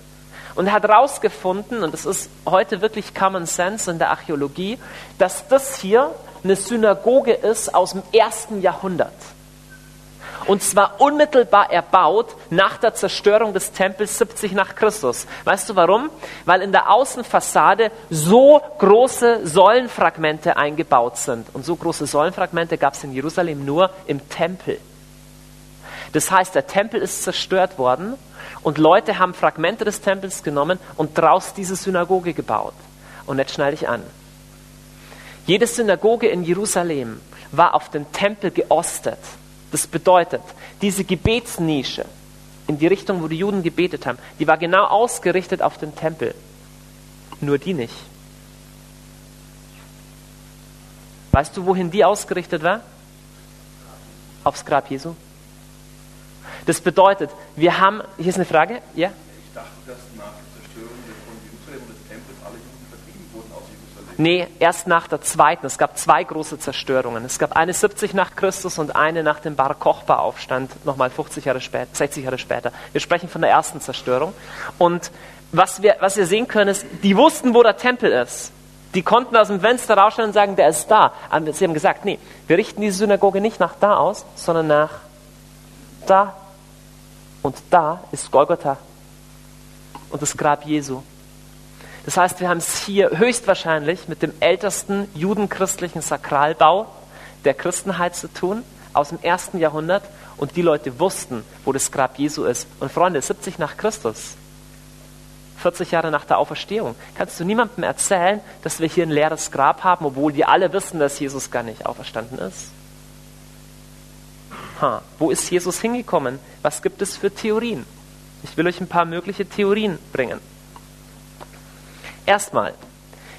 Und hat herausgefunden, und das ist heute wirklich Common Sense in der Archäologie, dass das hier eine Synagoge ist aus dem ersten Jahrhundert. Und zwar unmittelbar erbaut nach der Zerstörung des Tempels 70 nach Christus. Weißt du warum? Weil in der Außenfassade so große Säulenfragmente eingebaut sind. Und so große Säulenfragmente gab es in Jerusalem nur im Tempel. Das heißt, der Tempel ist zerstört worden und Leute haben Fragmente des Tempels genommen und daraus diese Synagoge gebaut. Und jetzt schneide ich an. Jede Synagoge in Jerusalem war auf den Tempel geostet. Das bedeutet, diese Gebetsnische in die Richtung, wo die Juden gebetet haben, die war genau ausgerichtet auf den Tempel. Nur die nicht. Weißt du, wohin die ausgerichtet war? Aufs Grab Jesu. Das bedeutet, wir haben, hier ist eine Frage, ja? Ich dachte, dass nach der Zerstörung von Jerusalem und des Tempels alle Juden vertrieben wurden aus Jerusalem. Nee, erst nach der zweiten. Es gab zwei große Zerstörungen. Es gab eine 70 nach Christus und eine nach dem Bar Kochba-Aufstand, nochmal 50 Jahre später, 60 Jahre später. Wir sprechen von der ersten Zerstörung. Und was wir, was wir sehen können, ist, die wussten, wo der Tempel ist. Die konnten aus dem Fenster rausschauen und sagen, der ist da. Aber sie haben gesagt, nee, wir richten die Synagoge nicht nach da aus, sondern nach da. Und da ist Golgotha und das Grab Jesu. Das heißt, wir haben es hier höchstwahrscheinlich mit dem ältesten judenchristlichen Sakralbau der Christenheit zu tun, aus dem ersten Jahrhundert. Und die Leute wussten, wo das Grab Jesu ist. Und Freunde, 70 nach Christus, 40 Jahre nach der Auferstehung, kannst du niemandem erzählen, dass wir hier ein leeres Grab haben, obwohl wir alle wissen, dass Jesus gar nicht auferstanden ist. Ha, wo ist Jesus hingekommen? Was gibt es für Theorien? Ich will euch ein paar mögliche Theorien bringen. Erstmal,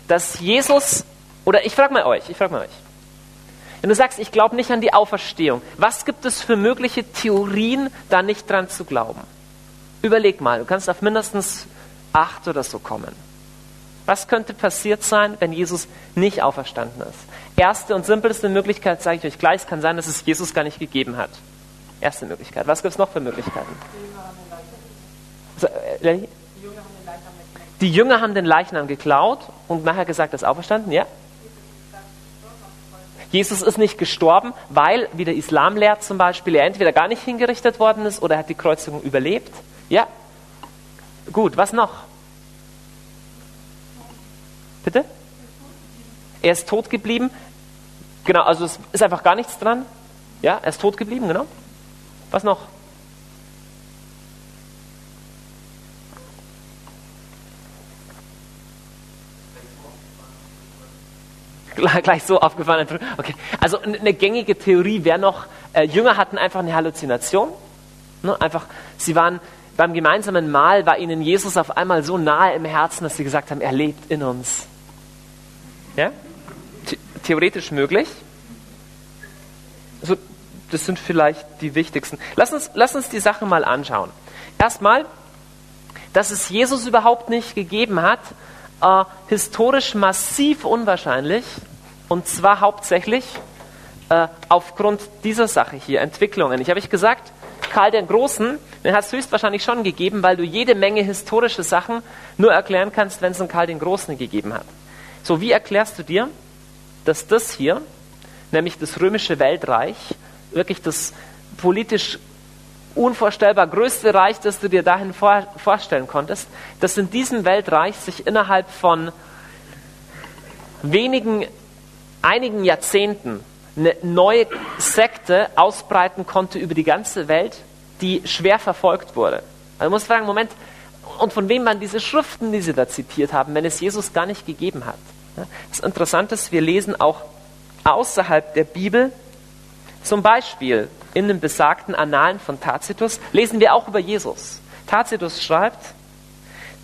dass Jesus, oder ich frage mal euch, ich frage mal euch, wenn du sagst, ich glaube nicht an die Auferstehung, was gibt es für mögliche Theorien, da nicht dran zu glauben? Überleg mal, du kannst auf mindestens acht oder so kommen. Was könnte passiert sein, wenn Jesus nicht auferstanden ist? Erste und simpelste Möglichkeit, sage ich euch gleich, es kann sein, dass es Jesus gar nicht gegeben hat. Erste Möglichkeit. Was gibt es noch für Möglichkeiten? Die Jünger haben den Leichnam geklaut und nachher gesagt, er ist auferstanden, ja? Jesus ist nicht gestorben, weil, wie der Islam lehrt zum Beispiel, er entweder gar nicht hingerichtet worden ist oder er hat die Kreuzigung überlebt. Ja? Gut, was noch? Bitte? Er ist tot geblieben. Genau, also es ist einfach gar nichts dran. Ja, er ist tot geblieben, genau. Was noch? gleich so aufgefallen. Okay. Also eine gängige Theorie wäre noch, äh, Jünger hatten einfach eine Halluzination. Ne? Einfach, sie waren beim gemeinsamen Mahl, war ihnen Jesus auf einmal so nahe im Herzen, dass sie gesagt haben, er lebt in uns. Ja? The theoretisch möglich. Also, das sind vielleicht die wichtigsten. Lass uns, lass uns die Sache mal anschauen. Erstmal, dass es Jesus überhaupt nicht gegeben hat, äh, historisch massiv unwahrscheinlich. Und zwar hauptsächlich äh, aufgrund dieser Sache hier, Entwicklungen. Ich habe ich gesagt, Karl den Großen, den hat es höchstwahrscheinlich schon gegeben, weil du jede Menge historische Sachen nur erklären kannst, wenn es einen Karl den Großen gegeben hat. So, wie erklärst du dir, dass das hier, nämlich das römische Weltreich, wirklich das politisch unvorstellbar größte Reich, das du dir dahin vor, vorstellen konntest, dass in diesem Weltreich sich innerhalb von wenigen, einigen Jahrzehnten eine neue Sekte ausbreiten konnte über die ganze Welt, die schwer verfolgt wurde. Also muss fragen, Moment, und von wem waren diese Schriften, die sie da zitiert haben, wenn es Jesus gar nicht gegeben hat? Das Interessante ist, wir lesen auch außerhalb der Bibel, zum Beispiel in den besagten Annalen von Tacitus, lesen wir auch über Jesus. Tacitus schreibt,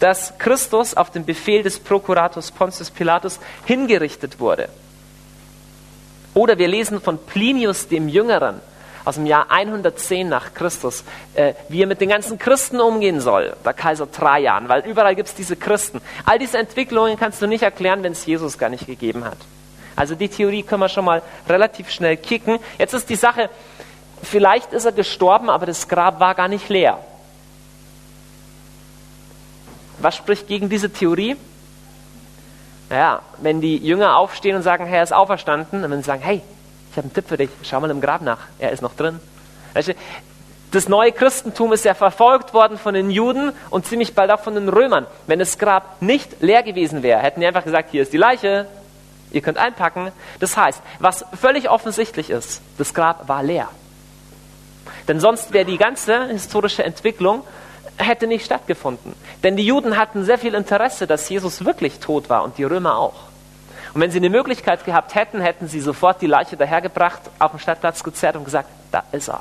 dass Christus auf den Befehl des Prokurators Pontius Pilatus hingerichtet wurde. Oder wir lesen von Plinius dem Jüngeren aus dem Jahr 110 nach Christus, äh, wie er mit den ganzen Christen umgehen soll, der Kaiser Trajan, weil überall gibt es diese Christen. All diese Entwicklungen kannst du nicht erklären, wenn es Jesus gar nicht gegeben hat. Also die Theorie können wir schon mal relativ schnell kicken. Jetzt ist die Sache, vielleicht ist er gestorben, aber das Grab war gar nicht leer. Was spricht gegen diese Theorie? Naja, wenn die Jünger aufstehen und sagen, hey, er ist auferstanden, dann werden sie sagen, hey, ich habe einen Tipp für dich, schau mal im Grab nach, er ist noch drin. Das neue Christentum ist ja verfolgt worden von den Juden und ziemlich bald auch von den Römern. Wenn das Grab nicht leer gewesen wäre, hätten die einfach gesagt, hier ist die Leiche, ihr könnt einpacken. Das heißt, was völlig offensichtlich ist, das Grab war leer. Denn sonst wäre die ganze historische Entwicklung hätte nicht stattgefunden. Denn die Juden hatten sehr viel Interesse, dass Jesus wirklich tot war und die Römer auch. Und wenn sie eine Möglichkeit gehabt hätten, hätten sie sofort die Leiche dahergebracht, auf den Stadtplatz gezerrt und gesagt, da ist er.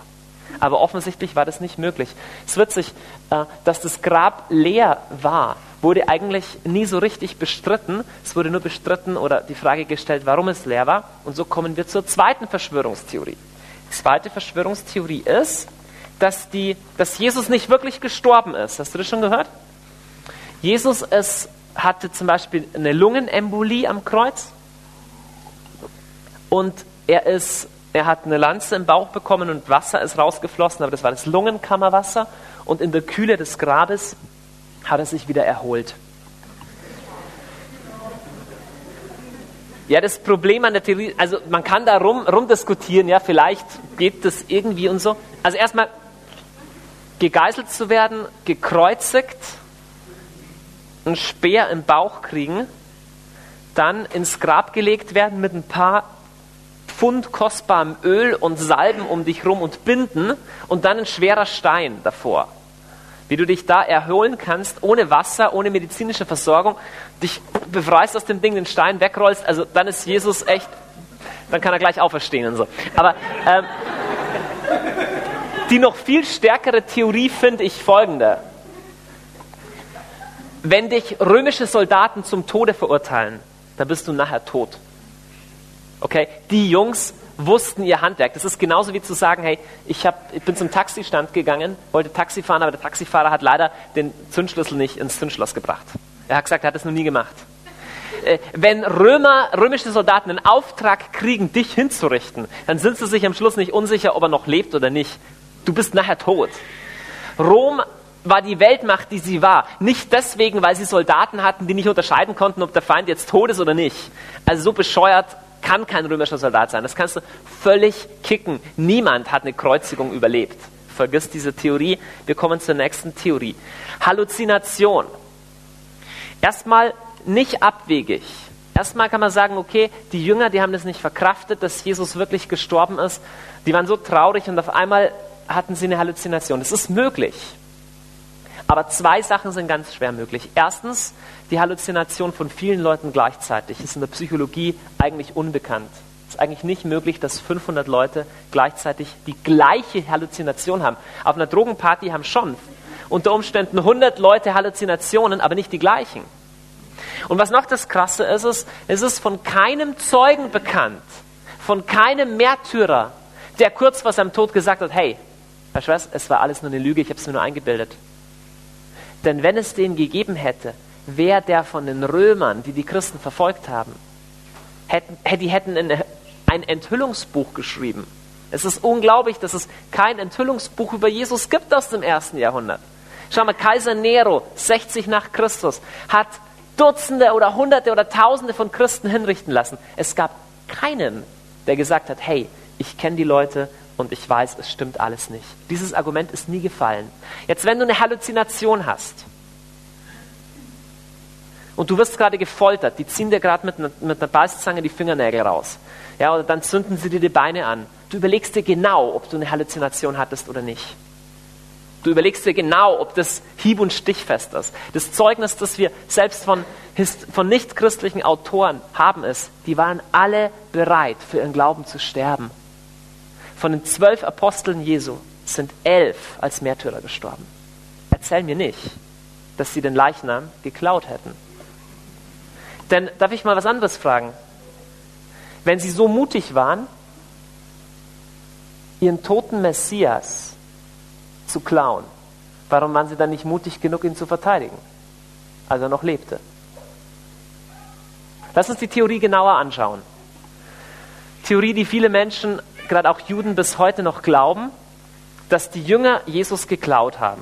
Aber offensichtlich war das nicht möglich. Es wird sich, äh, dass das Grab leer war, wurde eigentlich nie so richtig bestritten. Es wurde nur bestritten oder die Frage gestellt, warum es leer war. Und so kommen wir zur zweiten Verschwörungstheorie. Die zweite Verschwörungstheorie ist, dass, die, dass Jesus nicht wirklich gestorben ist. Hast du das schon gehört? Jesus ist, hatte zum Beispiel eine Lungenembolie am Kreuz und er, ist, er hat eine Lanze im Bauch bekommen und Wasser ist rausgeflossen, aber das war das Lungenkammerwasser und in der Kühle des Grabes hat er sich wieder erholt. Ja, das Problem an der Theorie, also man kann da rum, rumdiskutieren, ja, vielleicht geht das irgendwie und so. Also erstmal gegeißelt zu werden, gekreuzigt, einen Speer im Bauch kriegen, dann ins Grab gelegt werden mit ein paar Pfund kostbarem Öl und Salben um dich rum und Binden und dann ein schwerer Stein davor. Wie du dich da erholen kannst, ohne Wasser, ohne medizinische Versorgung, dich befreist aus dem Ding, den Stein wegrollst, also dann ist Jesus echt, dann kann er gleich auferstehen und so. Aber ähm, die noch viel stärkere Theorie finde ich folgende. Wenn dich römische Soldaten zum Tode verurteilen, dann bist du nachher tot. Okay? Die Jungs wussten ihr Handwerk. Das ist genauso wie zu sagen, hey, ich, hab, ich bin zum Taxistand gegangen, wollte Taxi fahren, aber der Taxifahrer hat leider den Zündschlüssel nicht ins Zündschloss gebracht. Er hat gesagt, er hat das noch nie gemacht. Äh, wenn Römer, römische Soldaten einen Auftrag kriegen, dich hinzurichten, dann sind sie sich am Schluss nicht unsicher, ob er noch lebt oder nicht. Du bist nachher tot. Rom war die Weltmacht, die sie war. Nicht deswegen, weil sie Soldaten hatten, die nicht unterscheiden konnten, ob der Feind jetzt tot ist oder nicht. Also so bescheuert kann kein römischer Soldat sein. Das kannst du völlig kicken. Niemand hat eine Kreuzigung überlebt. Vergiss diese Theorie. Wir kommen zur nächsten Theorie. Halluzination. Erstmal nicht abwegig. Erstmal kann man sagen, okay, die Jünger, die haben das nicht verkraftet, dass Jesus wirklich gestorben ist. Die waren so traurig und auf einmal hatten sie eine Halluzination. Das ist möglich. Aber zwei Sachen sind ganz schwer möglich. Erstens, die Halluzination von vielen Leuten gleichzeitig ist in der Psychologie eigentlich unbekannt. Es ist eigentlich nicht möglich, dass 500 Leute gleichzeitig die gleiche Halluzination haben. Auf einer Drogenparty haben schon unter Umständen 100 Leute Halluzinationen, aber nicht die gleichen. Und was noch das Krasse ist, ist, es ist von keinem Zeugen bekannt, von keinem Märtyrer, der kurz vor seinem Tod gesagt hat, hey, Herr Schwester, es war alles nur eine Lüge, ich habe es mir nur eingebildet. Denn wenn es den gegeben hätte, wäre der von den Römern, die die Christen verfolgt haben, hätten, die hätten ein Enthüllungsbuch geschrieben. Es ist unglaublich, dass es kein Enthüllungsbuch über Jesus gibt aus dem ersten Jahrhundert. Schau mal, Kaiser Nero, 60 nach Christus, hat Dutzende oder Hunderte oder Tausende von Christen hinrichten lassen. Es gab keinen, der gesagt hat, hey, ich kenne die Leute und ich weiß, es stimmt alles nicht. Dieses Argument ist nie gefallen. Jetzt, wenn du eine Halluzination hast und du wirst gerade gefoltert, die ziehen dir gerade mit, mit einer Beißzange die Fingernägel raus. Ja, oder dann zünden sie dir die Beine an. Du überlegst dir genau, ob du eine Halluzination hattest oder nicht. Du überlegst dir genau, ob das hieb- und stichfest ist. Das Zeugnis, das wir selbst von, von nichtchristlichen Autoren haben, ist, die waren alle bereit, für ihren Glauben zu sterben. Von den zwölf Aposteln Jesu sind elf als Märtyrer gestorben. Erzähl mir nicht, dass sie den Leichnam geklaut hätten. Denn darf ich mal was anderes fragen? Wenn sie so mutig waren, ihren toten Messias zu klauen, warum waren sie dann nicht mutig genug, ihn zu verteidigen, als er noch lebte? Lass uns die Theorie genauer anschauen. Theorie, die viele Menschen gerade auch Juden bis heute noch glauben, dass die Jünger Jesus geklaut haben.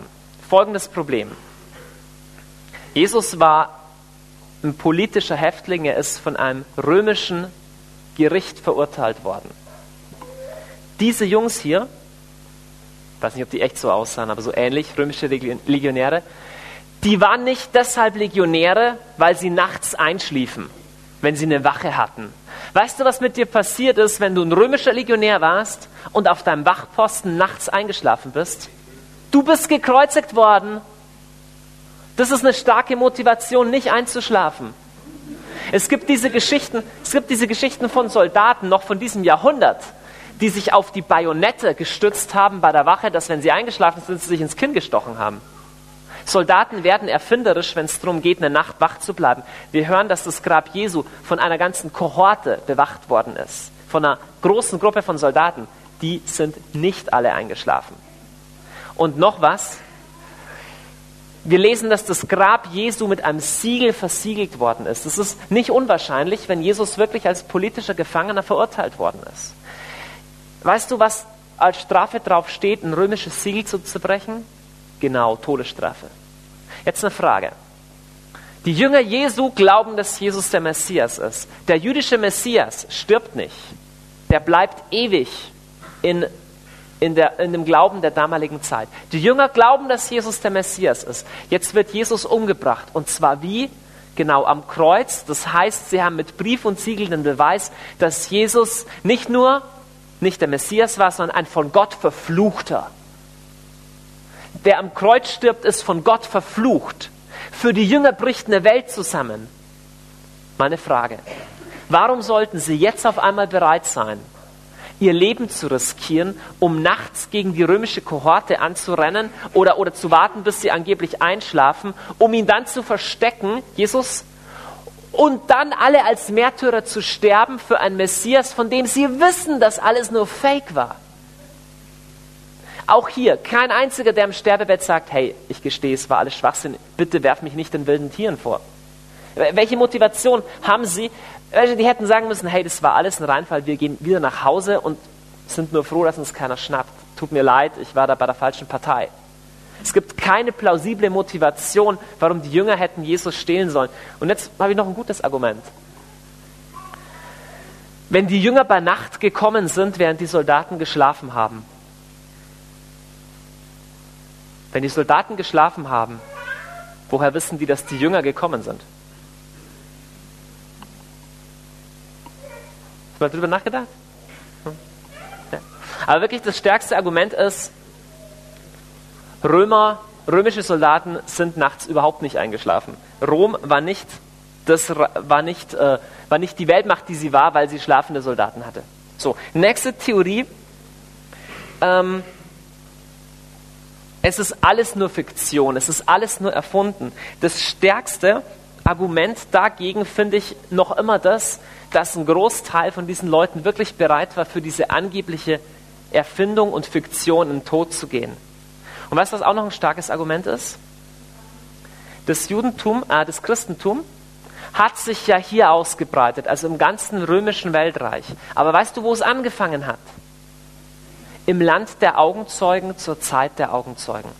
Folgendes Problem. Jesus war ein politischer Häftling, er ist von einem römischen Gericht verurteilt worden. Diese Jungs hier, ich weiß nicht, ob die echt so aussahen, aber so ähnlich, römische Legionäre, die waren nicht deshalb Legionäre, weil sie nachts einschliefen, wenn sie eine Wache hatten Weißt du, was mit dir passiert ist, wenn du ein römischer Legionär warst und auf deinem Wachposten nachts eingeschlafen bist? Du bist gekreuzigt worden. Das ist eine starke Motivation, nicht einzuschlafen. Es gibt diese Geschichten, es gibt diese Geschichten von Soldaten noch von diesem Jahrhundert, die sich auf die Bajonette gestützt haben bei der Wache, dass wenn sie eingeschlafen sind, sie sich ins Kinn gestochen haben. Soldaten werden erfinderisch, wenn es darum geht, eine Nacht wach zu bleiben. Wir hören, dass das Grab Jesu von einer ganzen Kohorte bewacht worden ist, von einer großen Gruppe von Soldaten. Die sind nicht alle eingeschlafen. Und noch was, wir lesen, dass das Grab Jesu mit einem Siegel versiegelt worden ist. Das ist nicht unwahrscheinlich, wenn Jesus wirklich als politischer Gefangener verurteilt worden ist. Weißt du, was als Strafe drauf steht, ein römisches Siegel zu zerbrechen? Genau, Todesstrafe. Jetzt eine Frage. Die Jünger Jesu glauben, dass Jesus der Messias ist. Der jüdische Messias stirbt nicht. Der bleibt ewig in, in, der, in dem Glauben der damaligen Zeit. Die Jünger glauben, dass Jesus der Messias ist. Jetzt wird Jesus umgebracht. Und zwar wie? Genau am Kreuz. Das heißt, sie haben mit Brief und Siegel den Beweis, dass Jesus nicht nur nicht der Messias war, sondern ein von Gott verfluchter Wer am Kreuz stirbt, ist von Gott verflucht. Für die Jünger bricht eine Welt zusammen. Meine Frage. Warum sollten sie jetzt auf einmal bereit sein, ihr Leben zu riskieren, um nachts gegen die römische Kohorte anzurennen oder, oder zu warten, bis sie angeblich einschlafen, um ihn dann zu verstecken, Jesus, und dann alle als Märtyrer zu sterben für einen Messias, von dem sie wissen, dass alles nur Fake war? Auch hier, kein einziger, der im Sterbebett sagt, hey, ich gestehe, es war alles Schwachsinn, bitte werf mich nicht den wilden Tieren vor. Welche Motivation haben sie? Die hätten sagen müssen, hey, das war alles ein Reinfall, wir gehen wieder nach Hause und sind nur froh, dass uns keiner schnappt. Tut mir leid, ich war da bei der falschen Partei. Es gibt keine plausible Motivation, warum die Jünger hätten Jesus stehlen sollen. Und jetzt habe ich noch ein gutes Argument. Wenn die Jünger bei Nacht gekommen sind, während die Soldaten geschlafen haben, wenn die Soldaten geschlafen haben, woher wissen die, dass die Jünger gekommen sind? Hast du mal drüber nachgedacht? Hm? Ja. Aber wirklich das stärkste Argument ist, Römer, römische Soldaten sind nachts überhaupt nicht eingeschlafen. Rom war nicht, das war nicht, äh, war nicht die Weltmacht, die sie war, weil sie schlafende Soldaten hatte. So, nächste Theorie. Ähm, es ist alles nur Fiktion, es ist alles nur erfunden. Das stärkste Argument dagegen finde ich noch immer das, dass ein Großteil von diesen Leuten wirklich bereit war, für diese angebliche Erfindung und Fiktion in den Tod zu gehen. Und weißt du, was auch noch ein starkes Argument ist? Das Judentum, äh, das Christentum hat sich ja hier ausgebreitet, also im ganzen römischen Weltreich. Aber weißt du, wo es angefangen hat? Im Land der Augenzeugen zur Zeit der Augenzeugen.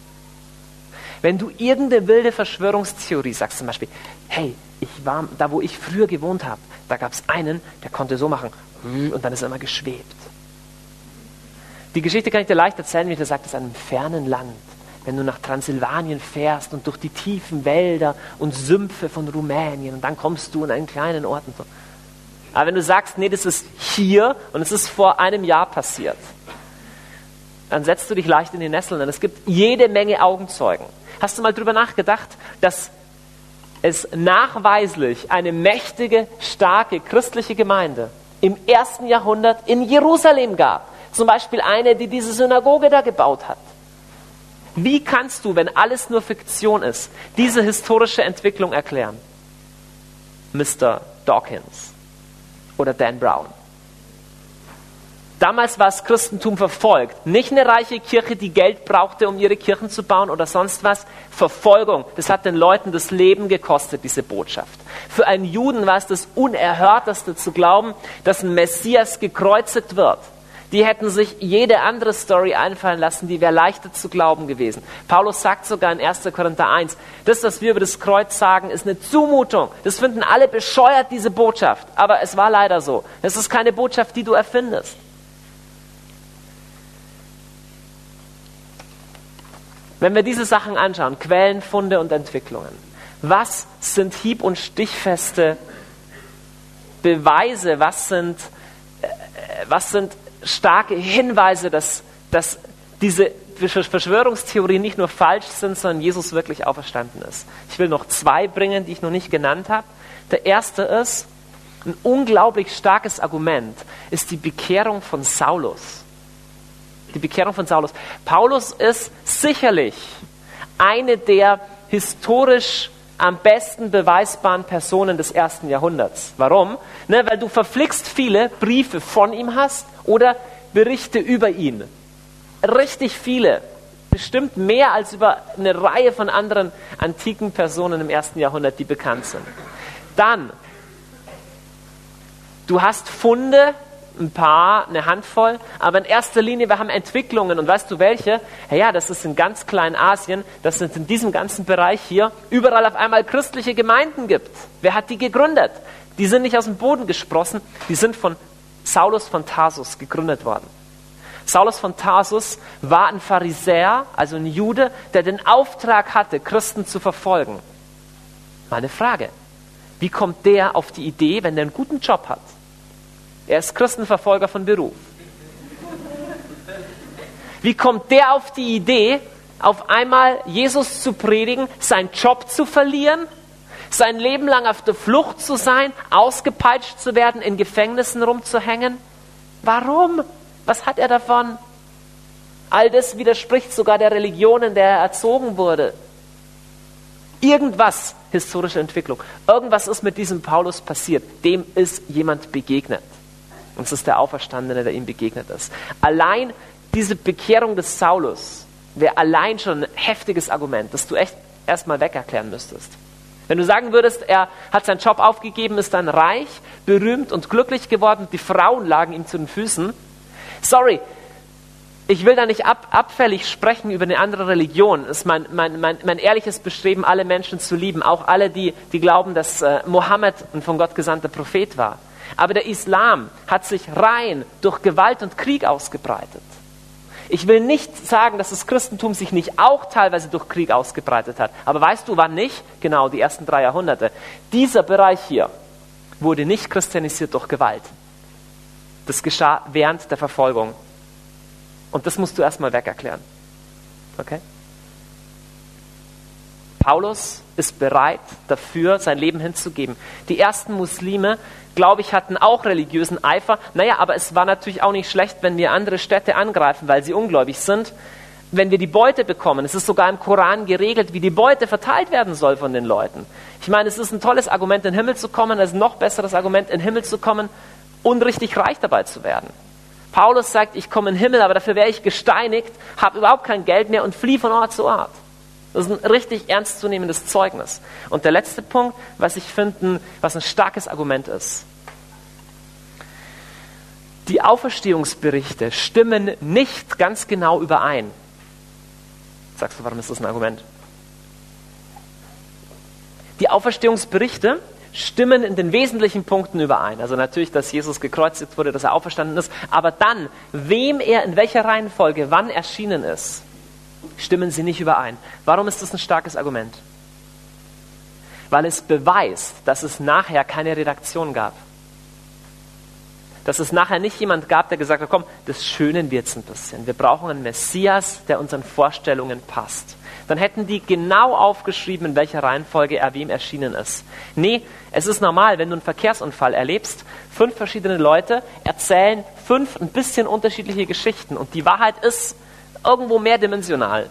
Wenn du irgendeine wilde Verschwörungstheorie sagst, zum Beispiel, hey, ich war da, wo ich früher gewohnt habe, da gab es einen, der konnte so machen und dann ist er immer geschwebt. Die Geschichte kann ich dir leicht erzählen, wie ich dir sagte, ist einem fernen Land. Wenn du nach Transsilvanien fährst und durch die tiefen Wälder und Sümpfe von Rumänien und dann kommst du in einen kleinen Ort und so. Aber wenn du sagst, nee, das ist hier und es ist vor einem Jahr passiert, dann setzt du dich leicht in die Nesseln, denn es gibt jede Menge Augenzeugen. Hast du mal drüber nachgedacht, dass es nachweislich eine mächtige, starke christliche Gemeinde im ersten Jahrhundert in Jerusalem gab? Zum Beispiel eine, die diese Synagoge da gebaut hat. Wie kannst du, wenn alles nur Fiktion ist, diese historische Entwicklung erklären? Mr. Dawkins oder Dan Brown. Damals war das Christentum verfolgt. Nicht eine reiche Kirche, die Geld brauchte, um ihre Kirchen zu bauen oder sonst was. Verfolgung. Das hat den Leuten das Leben gekostet, diese Botschaft. Für einen Juden war es das Unerhörteste zu glauben, dass ein Messias gekreuzigt wird. Die hätten sich jede andere Story einfallen lassen, die wäre leichter zu glauben gewesen. Paulus sagt sogar in 1. Korinther 1, das, was wir über das Kreuz sagen, ist eine Zumutung. Das finden alle bescheuert, diese Botschaft. Aber es war leider so. Es ist keine Botschaft, die du erfindest. Wenn wir diese Sachen anschauen, Quellen, Funde und Entwicklungen, was sind hieb- und stichfeste Beweise, was sind, äh, was sind starke Hinweise, dass, dass diese Verschwörungstheorien nicht nur falsch sind, sondern Jesus wirklich auferstanden ist. Ich will noch zwei bringen, die ich noch nicht genannt habe. Der erste ist, ein unglaublich starkes Argument ist die Bekehrung von Saulus die Bekehrung von Saulus. Paulus ist sicherlich eine der historisch am besten beweisbaren Personen des ersten Jahrhunderts. Warum? Ne, weil du verflixt viele Briefe von ihm hast oder Berichte über ihn. Richtig viele. Bestimmt mehr als über eine Reihe von anderen antiken Personen im ersten Jahrhundert, die bekannt sind. Dann, du hast Funde ein paar, eine Handvoll, aber in erster Linie, wir haben Entwicklungen und weißt du welche? Ja, das ist in ganz Kleinasien, dass es in diesem ganzen Bereich hier überall auf einmal christliche Gemeinden gibt. Wer hat die gegründet? Die sind nicht aus dem Boden gesprossen, die sind von Saulus von Tarsus gegründet worden. Saulus von Tarsus war ein Pharisäer, also ein Jude, der den Auftrag hatte, Christen zu verfolgen. Meine Frage, wie kommt der auf die Idee, wenn der einen guten Job hat? Er ist Christenverfolger von Beruf. Wie kommt der auf die Idee, auf einmal Jesus zu predigen, seinen Job zu verlieren, sein Leben lang auf der Flucht zu sein, ausgepeitscht zu werden, in Gefängnissen rumzuhängen? Warum? Was hat er davon? All das widerspricht sogar der Religion, in der er erzogen wurde. Irgendwas, historische Entwicklung, irgendwas ist mit diesem Paulus passiert. Dem ist jemand begegnet. Und es ist der Auferstandene, der ihm begegnet ist. Allein diese Bekehrung des Saulus wäre allein schon ein heftiges Argument, das du echt erstmal weg erklären müsstest. Wenn du sagen würdest, er hat seinen Job aufgegeben, ist dann reich, berühmt und glücklich geworden, die Frauen lagen ihm zu den Füßen. Sorry, ich will da nicht ab, abfällig sprechen über eine andere Religion. Es ist mein, mein, mein, mein ehrliches Bestreben, alle Menschen zu lieben, auch alle, die, die glauben, dass äh, Mohammed ein von Gott gesandter Prophet war. Aber der Islam hat sich rein durch Gewalt und Krieg ausgebreitet. Ich will nicht sagen, dass das Christentum sich nicht auch teilweise durch Krieg ausgebreitet hat. Aber weißt du, wann nicht? Genau, die ersten drei Jahrhunderte. Dieser Bereich hier wurde nicht christianisiert durch Gewalt. Das geschah während der Verfolgung. Und das musst du erstmal weg erklären. Okay? Paulus ist bereit dafür, sein Leben hinzugeben. Die ersten Muslime, glaube ich, hatten auch religiösen Eifer. Naja, aber es war natürlich auch nicht schlecht, wenn wir andere Städte angreifen, weil sie ungläubig sind. Wenn wir die Beute bekommen, es ist sogar im Koran geregelt, wie die Beute verteilt werden soll von den Leuten. Ich meine, es ist ein tolles Argument, in den Himmel zu kommen, es ist ein noch besseres Argument, in den Himmel zu kommen und richtig reich dabei zu werden. Paulus sagt, ich komme in den Himmel, aber dafür wäre ich gesteinigt, habe überhaupt kein Geld mehr und fliehe von Ort zu Ort. Das ist ein richtig ernstzunehmendes Zeugnis. Und der letzte Punkt, was ich finde, was ein starkes Argument ist. Die Auferstehungsberichte stimmen nicht ganz genau überein. Sagst du, warum ist das ein Argument? Die Auferstehungsberichte stimmen in den wesentlichen Punkten überein. Also natürlich, dass Jesus gekreuzigt wurde, dass er auferstanden ist, aber dann, wem er in welcher Reihenfolge wann erschienen ist, stimmen sie nicht überein. Warum ist das ein starkes Argument? Weil es beweist, dass es nachher keine Redaktion gab. Dass es nachher nicht jemand gab, der gesagt hat, komm, das schönen wir jetzt ein bisschen. Wir brauchen einen Messias, der unseren Vorstellungen passt dann hätten die genau aufgeschrieben, in welcher Reihenfolge er wem erschienen ist. Nee, es ist normal, wenn du einen Verkehrsunfall erlebst, fünf verschiedene Leute erzählen fünf ein bisschen unterschiedliche Geschichten und die Wahrheit ist irgendwo mehrdimensional.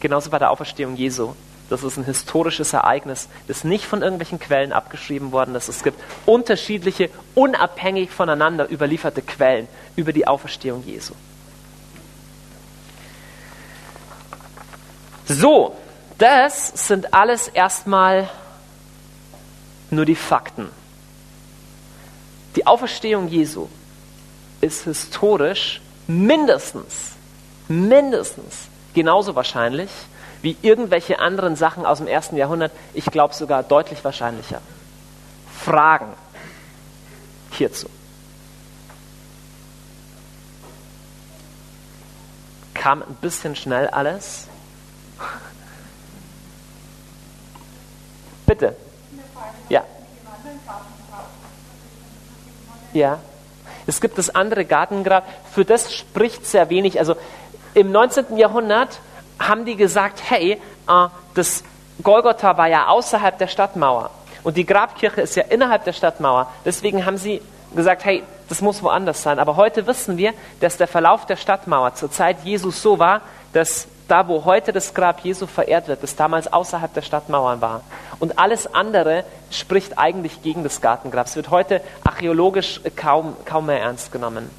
Genauso bei der Auferstehung Jesu. Das ist ein historisches Ereignis, das nicht von irgendwelchen Quellen abgeschrieben worden ist. Es gibt unterschiedliche, unabhängig voneinander überlieferte Quellen über die Auferstehung Jesu. So, das sind alles erstmal nur die Fakten. Die Auferstehung Jesu ist historisch mindestens, mindestens genauso wahrscheinlich wie irgendwelche anderen Sachen aus dem ersten Jahrhundert. Ich glaube sogar deutlich wahrscheinlicher. Fragen hierzu. Kam ein bisschen schnell alles. Bitte. Ja. Ja. Es gibt das andere Gartengrab, für das spricht sehr wenig. Also im 19. Jahrhundert haben die gesagt, hey, äh, das Golgotha war ja außerhalb der Stadtmauer und die Grabkirche ist ja innerhalb der Stadtmauer. Deswegen haben sie gesagt, hey, das muss woanders sein. Aber heute wissen wir, dass der Verlauf der Stadtmauer zur Zeit Jesus so war, dass da, wo heute das Grab Jesu verehrt wird, das damals außerhalb der Stadtmauern war. Und alles andere spricht eigentlich gegen das Gartengrab. Es wird heute archäologisch kaum, kaum mehr ernst genommen.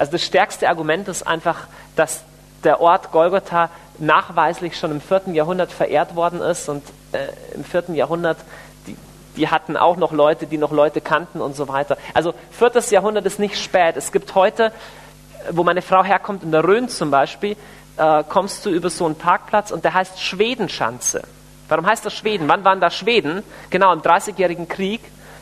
Also das stärkste Argument ist einfach, dass der Ort Golgotha nachweislich schon im 4. Jahrhundert verehrt worden ist und äh, im 4. Jahrhundert die, die hatten auch noch Leute, die noch Leute kannten und so weiter. Also 4. Jahrhundert ist nicht spät. Es gibt heute wo meine Frau herkommt, in der Rhön zum Beispiel, äh, kommst du über so einen Parkplatz und der heißt Schwedenschanze. Warum heißt das Schweden? Wann waren da Schweden? Genau, im Dreißigjährigen Krieg.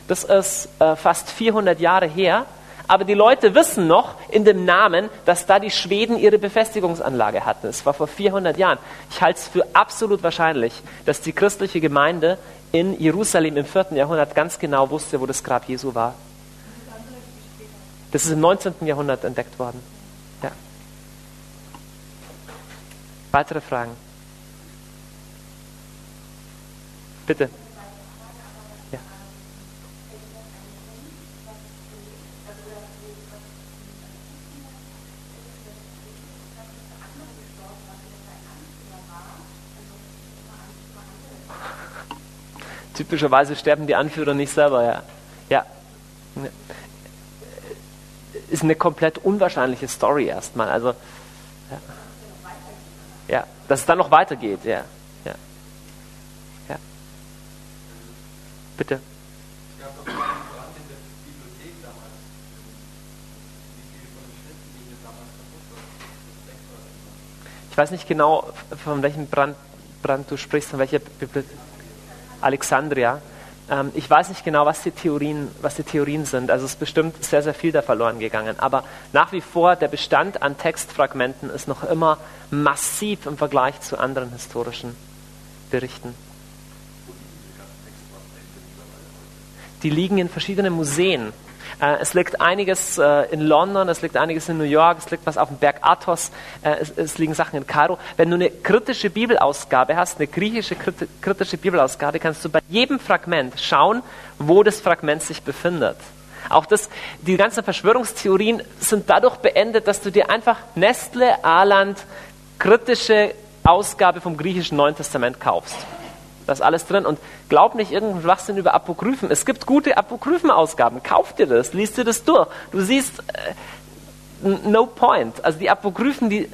Das ist äh, fast 400 Jahre her. Aber die Leute wissen noch in dem Namen, dass da die Schweden ihre Befestigungsanlage hatten. Es war vor 400 Jahren. Ich halte es für absolut wahrscheinlich, dass die christliche Gemeinde in Jerusalem im 4. Jahrhundert ganz genau wusste, wo das Grab Jesu war. Das ist im 19. Jahrhundert entdeckt worden. Ja. Weitere Fragen? Bitte. Typischerweise sterben die Anführer nicht selber, ja. Ja ist eine komplett unwahrscheinliche Story erstmal. Also, ja. ja, dass es dann noch weitergeht, ja. Ja. ja. Bitte. weiß nicht genau, von welchem Brand, Brand du sprichst, von welcher Bibliothek. Alexandria. Ähm, ich weiß nicht genau, was die, Theorien, was die Theorien sind. Also es ist bestimmt sehr, sehr viel da verloren gegangen. Aber nach wie vor, der Bestand an Textfragmenten ist noch immer massiv im Vergleich zu anderen historischen Berichten. Die liegen in verschiedenen Museen. Äh, es liegt einiges äh, in London, es liegt einiges in New York, es liegt was auf dem Berg Athos, äh, es, es, liegen Sachen in Kairo. Wenn du eine kritische Bibelausgabe hast, eine griechische kritische Bibelausgabe, kannst du bei jedem Fragment schauen, wo das Fragment sich befindet. Auch das, die ganzen Verschwörungstheorien sind dadurch beendet, dass du dir einfach Nestle, Aland, kritische Ausgabe vom griechischen Neuen Testament kaufst. Da ist alles drin. Und glaub nicht irgendeinen Schwachsinn über Apokryphen. Es gibt gute Apokryphenausgaben. Kauf dir das, liest dir das durch. Du siehst, äh, no point. Also die Apokryphen, die,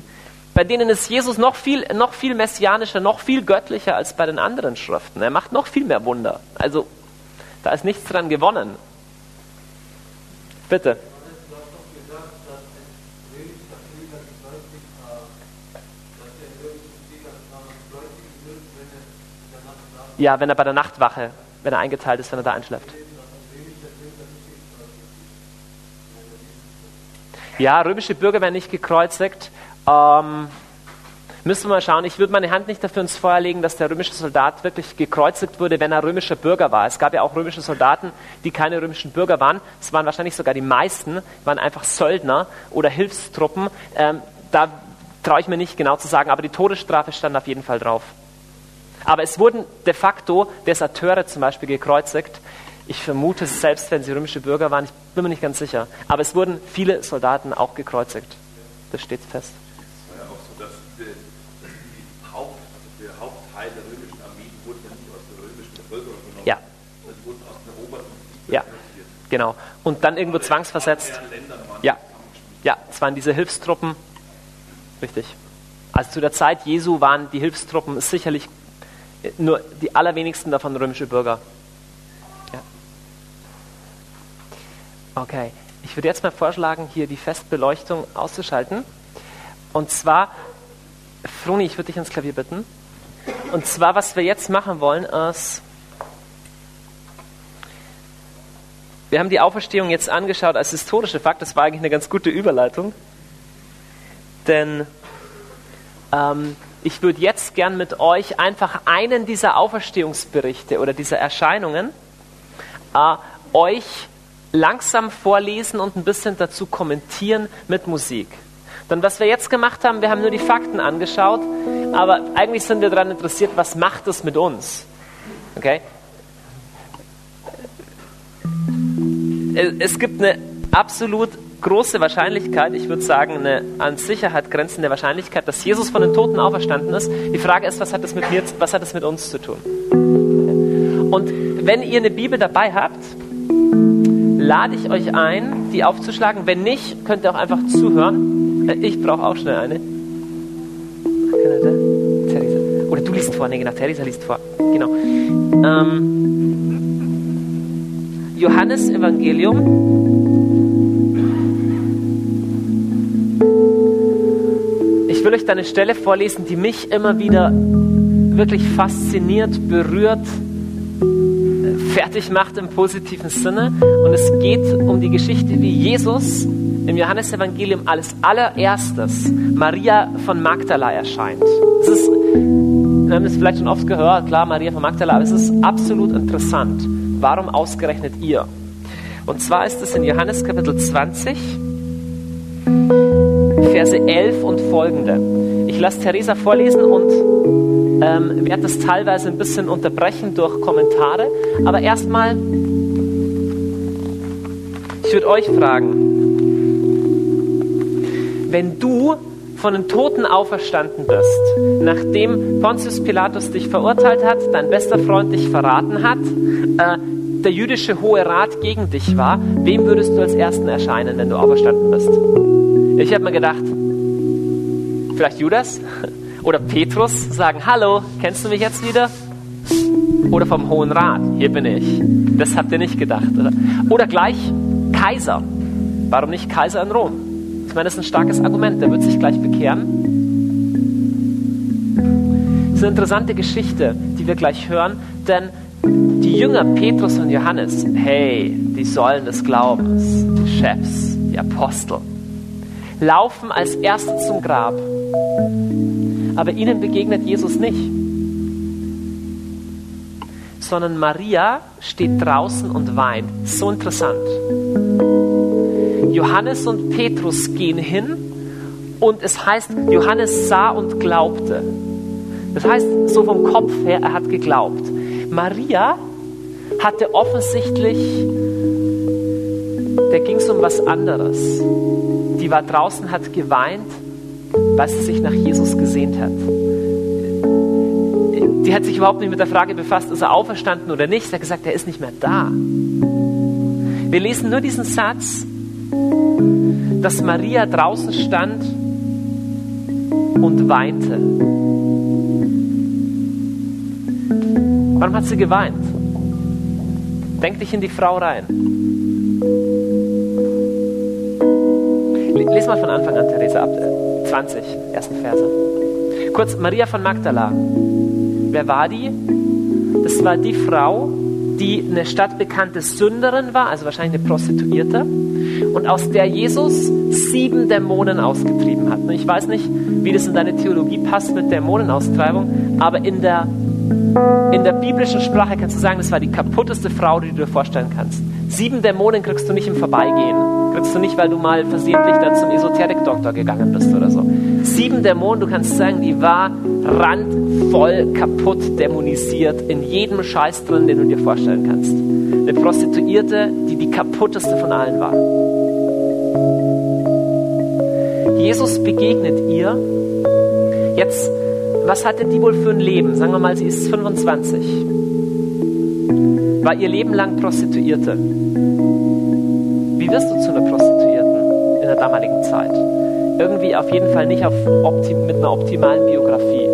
bei denen ist Jesus noch viel, noch viel messianischer, noch viel göttlicher als bei den anderen Schriften. Er macht noch viel mehr Wunder. Also da ist nichts dran gewonnen. Bitte. Ja, wenn er bei der Nachtwache, wenn er eingeteilt ist, wenn er da einschläft. Ja, römische Bürger werden nicht gekreuzigt. Ähm, müssen wir mal schauen. Ich würde meine Hand nicht dafür ins Feuer legen, dass der römische Soldat wirklich gekreuzigt wurde, wenn er römischer Bürger war. Es gab ja auch römische Soldaten, die keine römischen Bürger waren. Es waren wahrscheinlich sogar die meisten, waren einfach Söldner oder Hilfstruppen. Ähm, da traue ich mir nicht genau zu sagen, aber die Todesstrafe stand auf jeden Fall drauf. Aber es wurden de facto Deserteure zum Beispiel gekreuzigt. Ich vermute, selbst wenn sie römische Bürger waren, ich bin mir nicht ganz sicher. Aber es wurden viele Soldaten auch gekreuzigt. Das steht fest. Es war ja auch so, dass die, die Haupt, also der Hauptteil der römischen Armee wurde ja nicht aus der römischen Bevölkerung genommen. Ja. Das wurde aus den eroberten Ja, genau. Und dann irgendwo zwangsversetzt. Ja. Ja, es waren diese Hilfstruppen. Richtig. Also zu der Zeit Jesu waren die Hilfstruppen sicherlich nur die allerwenigsten davon römische Bürger. Ja. Okay, ich würde jetzt mal vorschlagen, hier die Festbeleuchtung auszuschalten. Und zwar, Froni, ich würde dich ins Klavier bitten. Und zwar, was wir jetzt machen wollen, ist, wir haben die Auferstehung jetzt angeschaut als historische Fakt. Das war eigentlich eine ganz gute Überleitung. Denn ähm, ich würde jetzt gern mit euch einfach einen dieser Auferstehungsberichte oder dieser Erscheinungen äh, euch langsam vorlesen und ein bisschen dazu kommentieren mit Musik. Denn was wir jetzt gemacht haben, wir haben nur die Fakten angeschaut, aber eigentlich sind wir daran interessiert, was macht das mit uns? Okay? Es gibt eine absolut große Wahrscheinlichkeit, ich würde sagen, eine an Sicherheit grenzende Wahrscheinlichkeit, dass Jesus von den Toten auferstanden ist. Die Frage ist, was hat das mit mir, was hat das mit uns zu tun? Und wenn ihr eine Bibel dabei habt, lade ich euch ein, die aufzuschlagen. Wenn nicht, könnt ihr auch einfach zuhören. Äh, ich brauche auch schnell eine. Oder du liest vor, nee, genau, Theresa liest vor. Genau. Ähm, Johannes Evangelium Ich will euch da eine Stelle vorlesen, die mich immer wieder wirklich fasziniert, berührt, fertig macht im positiven Sinne. Und es geht um die Geschichte, wie Jesus im Johannesevangelium als allererstes Maria von Magdala erscheint. Es ist, wir haben es vielleicht schon oft gehört, klar, Maria von Magdala, aber es ist absolut interessant. Warum ausgerechnet ihr? Und zwar ist es in Johannes Kapitel 20, Verse 11 und folgende. Ich lasse Theresa vorlesen und ähm, werde das teilweise ein bisschen unterbrechen durch Kommentare. Aber erstmal, ich würde euch fragen, wenn du von den Toten auferstanden bist, nachdem Pontius Pilatus dich verurteilt hat, dein bester Freund dich verraten hat, äh, der jüdische Hohe Rat gegen dich war, wem würdest du als Ersten erscheinen, wenn du auferstanden bist? Ich habe mir gedacht, vielleicht Judas oder Petrus sagen, hallo, kennst du mich jetzt wieder? Oder vom Hohen Rat, hier bin ich. Das habt ihr nicht gedacht. Oder, oder gleich Kaiser. Warum nicht Kaiser in Rom? Ich meine, das ist ein starkes Argument. Der wird sich gleich bekehren. eine interessante Geschichte, die wir gleich hören, denn die Jünger Petrus und Johannes, hey, die Säulen des Glaubens, die Chefs, die Apostel, laufen als Erste zum Grab. Aber ihnen begegnet Jesus nicht, sondern Maria steht draußen und weint. So interessant. Johannes und Petrus gehen hin und es heißt, Johannes sah und glaubte. Das heißt, so vom Kopf her, er hat geglaubt. Maria hatte offensichtlich, da ging es um was anderes. Die war draußen, hat geweint, weil sie sich nach Jesus gesehnt hat. Die hat sich überhaupt nicht mit der Frage befasst, ist er auferstanden oder nicht. Sie hat gesagt, er ist nicht mehr da. Wir lesen nur diesen Satz, dass Maria draußen stand und weinte. Warum hat sie geweint? Denk dich in die Frau rein. Lies mal von Anfang an, Theresa, ab 20, äh, ersten Verse. Kurz, Maria von Magdala. Wer war die? Das war die Frau, die eine stadtbekannte Sünderin war, also wahrscheinlich eine Prostituierte, und aus der Jesus sieben Dämonen ausgetrieben hat. Ich weiß nicht, wie das in deine Theologie passt mit Dämonenaustreibung, aber in der, in der biblischen Sprache kannst du sagen, das war die kaputteste Frau, die du dir vorstellen kannst. Sieben Dämonen kriegst du nicht im Vorbeigehen. Kriegst du nicht, weil du mal versehentlich da zum Esoterikdoktor gegangen bist oder so. Sieben Dämonen, du kannst sagen, die war randvoll kaputt dämonisiert, in jedem Scheiß drin, den du dir vorstellen kannst. Eine Prostituierte, die die kaputteste von allen war. Jesus begegnet ihr. Jetzt, was hatte die wohl für ein Leben? Sagen wir mal, sie ist 25. War ihr Leben lang Prostituierte. Wirst du zu einer Prostituierten in der damaligen Zeit? Irgendwie auf jeden Fall nicht auf mit einer optimalen Biografie.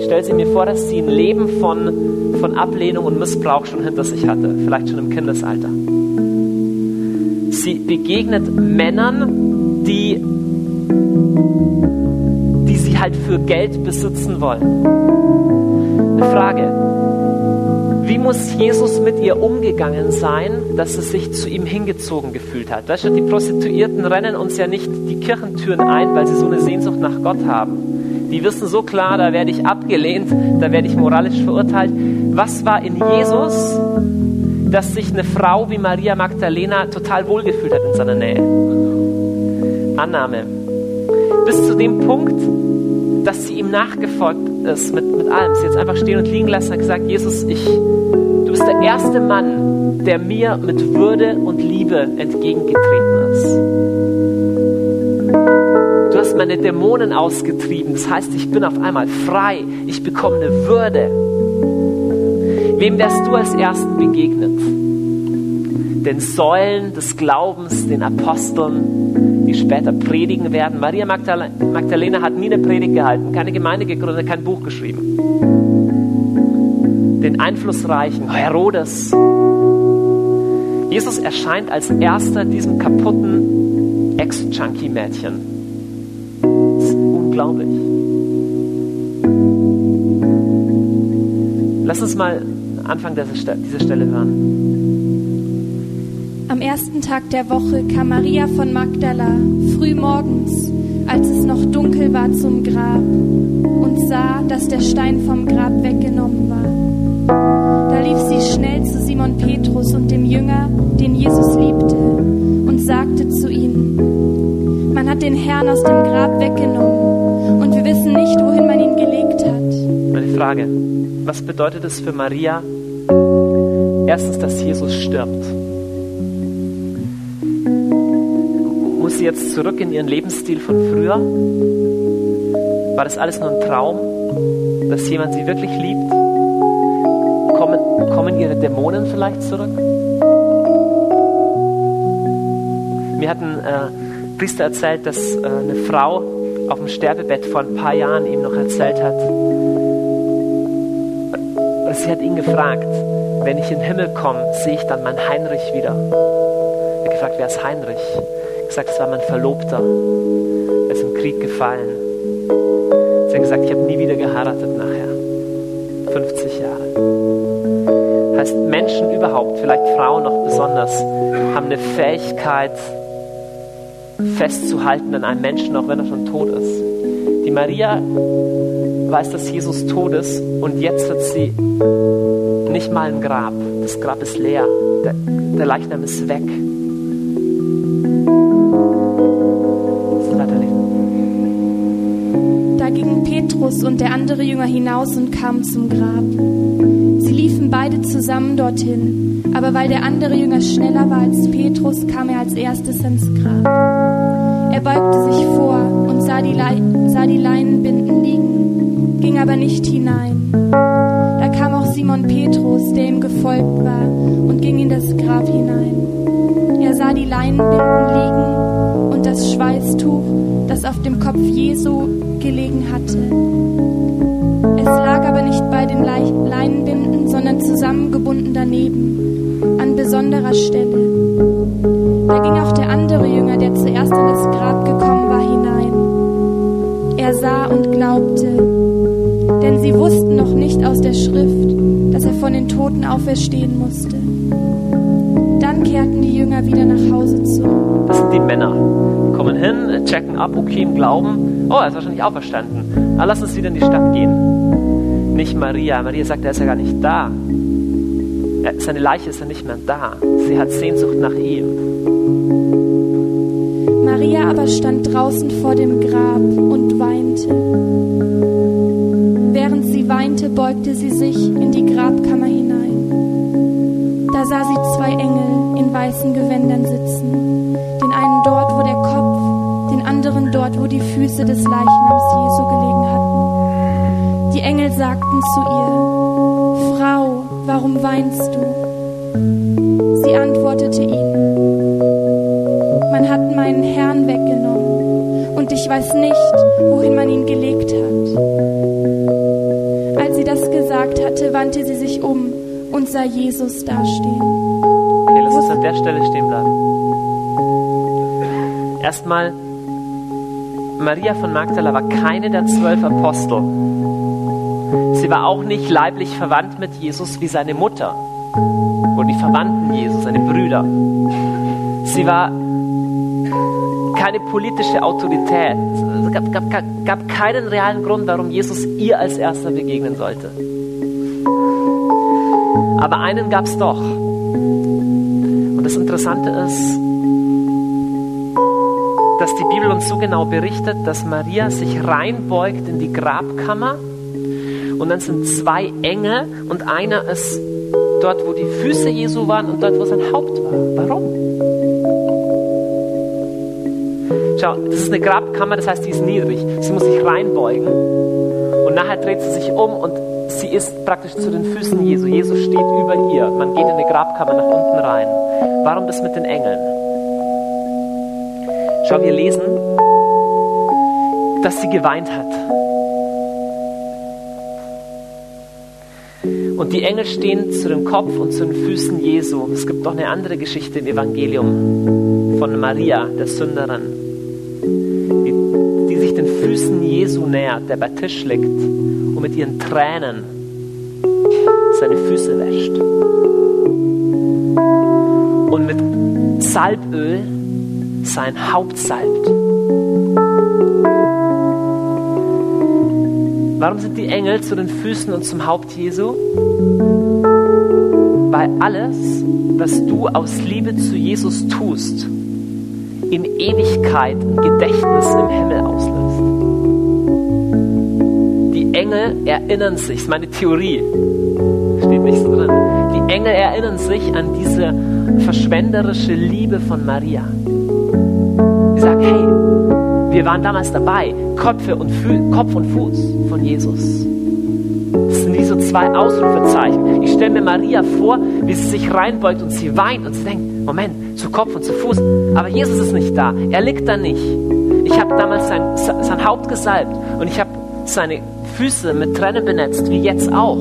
Ich stelle sie mir vor, dass sie ein Leben von, von Ablehnung und Missbrauch schon hinter sich hatte, vielleicht schon im Kindesalter. Sie begegnet Männern, die die sie halt für Geld besitzen wollen. Eine Frage. Wie muss Jesus mit ihr umgegangen sein, dass sie sich zu ihm hingezogen gefühlt hat? Weißt du, die Prostituierten rennen uns ja nicht die Kirchentüren ein, weil sie so eine Sehnsucht nach Gott haben. Die wissen so klar, da werde ich abgelehnt, da werde ich moralisch verurteilt. Was war in Jesus, dass sich eine Frau wie Maria Magdalena total wohlgefühlt hat in seiner Nähe? Annahme bis zu dem Punkt, dass sie ihm nachgefolgt ist mit, mit allem. Sie jetzt einfach stehen und liegen lassen und gesagt, Jesus, ich, bist der erste Mann, der mir mit Würde und Liebe entgegengetreten ist. Du hast meine Dämonen ausgetrieben. Das heißt, ich bin auf einmal frei. Ich bekomme eine Würde. Wem wärst du als Ersten begegnet? Den Säulen des Glaubens, den Aposteln, die später predigen werden. Maria Magdalena hat nie eine Predigt gehalten, keine Gemeinde gegründet, kein Buch geschrieben. Den einflussreichen Herodes. Jesus erscheint als erster diesem kaputten Ex-Junkie-Mädchen. Das ist unglaublich. Lass uns mal Anfang dieser Stelle hören. Am ersten Tag der Woche kam Maria von Magdala früh morgens, als es noch dunkel war, zum Grab und sah, dass der Stein vom Grab weggenommen war. Simon Petrus und dem Jünger, den Jesus liebte, und sagte zu ihm, man hat den Herrn aus dem Grab weggenommen und wir wissen nicht, wohin man ihn gelegt hat. Meine Frage, was bedeutet es für Maria, erstens, dass Jesus stirbt? sie jetzt zurück in ihren Lebensstil von früher? War das alles nur ein Traum, dass jemand sie wirklich liebt? Kommen, ihre Dämonen vielleicht zurück? Mir hat ein äh, Priester erzählt, dass äh, eine Frau auf dem Sterbebett vor ein paar Jahren ihm noch erzählt hat, sie hat ihn gefragt, wenn ich in den Himmel komme, sehe ich dann meinen Heinrich wieder. Er hat gefragt, wer ist Heinrich? gesagt, es war mein Verlobter. Er ist im Krieg gefallen. Sie hat gesagt, ich habe nie wieder geheiratet nachher. Heißt, Menschen überhaupt, vielleicht Frauen noch besonders, haben eine Fähigkeit, festzuhalten an einem Menschen, auch wenn er schon tot ist. Die Maria weiß, dass Jesus tot ist und jetzt hat sie nicht mal ein Grab. Das Grab ist leer. Der, der Leichnam ist weg. Da gingen Petrus und der andere Jünger hinaus und kamen zum Grab. Sie liefen beide zusammen dorthin, aber weil der andere Jünger schneller war als Petrus, kam er als erstes ans Grab. Er beugte sich vor und sah die, Le sah die Leinenbinden liegen, ging aber nicht hinein. Da kam auch Simon Petrus, der ihm gefolgt war, und ging in das Grab hinein. Er sah die Leinenbinden liegen und das Schweißtuch, das auf dem Kopf Jesu gelegen hatte. Den Le Leinenbinden, sondern zusammengebunden daneben, an besonderer Stelle. Da ging auch der andere Jünger, der zuerst an das Grab gekommen war, hinein. Er sah und glaubte, denn sie wussten noch nicht aus der Schrift, dass er von den Toten auferstehen musste. Dann kehrten die Jünger wieder nach Hause zurück. Das sind die Männer. Die kommen hin, checken ab, okay, im Glauben. Oh, er ist wahrscheinlich auferstanden. Aber lass uns wieder in die Stadt gehen. Nicht Maria. Maria sagt, er ist ja gar nicht da. Seine Leiche ist ja nicht mehr da. Sie hat Sehnsucht nach ihm. Maria aber stand draußen vor dem Grab und weinte. Während sie weinte, beugte sie sich in die Grabkammer hinein. Da sah sie zwei Engel in weißen Gewändern sitzen, den einen dort, wo der Kopf, den anderen dort, wo die Füße des Leichnams Jesu gelegen hatten. Engel sagten zu ihr, Frau, warum weinst du? Sie antwortete ihnen, man hat meinen Herrn weggenommen und ich weiß nicht, wohin man ihn gelegt hat. Als sie das gesagt hatte, wandte sie sich um und sah Jesus dastehen. Okay, lass uns an der Stelle stehen bleiben. Erstmal, Maria von Magdala war keine der zwölf Apostel. Sie war auch nicht leiblich verwandt mit Jesus wie seine Mutter oder die Verwandten Jesus, seine Brüder. Sie war keine politische Autorität. Es gab, gab, gab keinen realen Grund, warum Jesus ihr als erster begegnen sollte. Aber einen gab es doch. Und das Interessante ist, dass die Bibel uns so genau berichtet, dass Maria sich reinbeugt in die Grabkammer und dann sind zwei Engel und einer ist dort, wo die Füße Jesu waren und dort, wo sein Haupt war. Warum? Schau, das ist eine Grabkammer, das heißt, die ist niedrig. Sie muss sich reinbeugen. Und nachher dreht sie sich um und sie ist praktisch zu den Füßen Jesu. Jesus steht über ihr. Man geht in eine Grabkammer nach unten rein. Warum das mit den Engeln? Schau, wir lesen, dass sie geweint hat. Und die Engel stehen zu dem Kopf und zu den Füßen Jesu. Es gibt noch eine andere Geschichte im Evangelium von Maria, der Sünderin, die, die sich den Füßen Jesu nähert, der bei Tisch liegt und mit ihren Tränen seine Füße wäscht. Und mit Salböl sein Haupt salbt. Warum sind die Engel zu den Füßen und zum Haupt Jesu? Weil alles, was du aus Liebe zu Jesus tust, in Ewigkeit ein Gedächtnis im Himmel auslöst. Die Engel erinnern sich, das ist meine Theorie, steht nicht so drin. Die Engel erinnern sich an diese verschwenderische Liebe von Maria. Die sagen, hey, wir waren damals dabei, Köpfe und Fü Kopf und Fuß von Jesus. Das sind wie so zwei Ausrufezeichen. Ich stelle mir Maria vor, wie sie sich reinbeugt und sie weint und sie denkt, Moment, zu Kopf und zu Fuß, aber Jesus ist nicht da, er liegt da nicht. Ich habe damals sein, sein Haupt gesalbt und ich habe seine Füße mit Tränen benetzt, wie jetzt auch.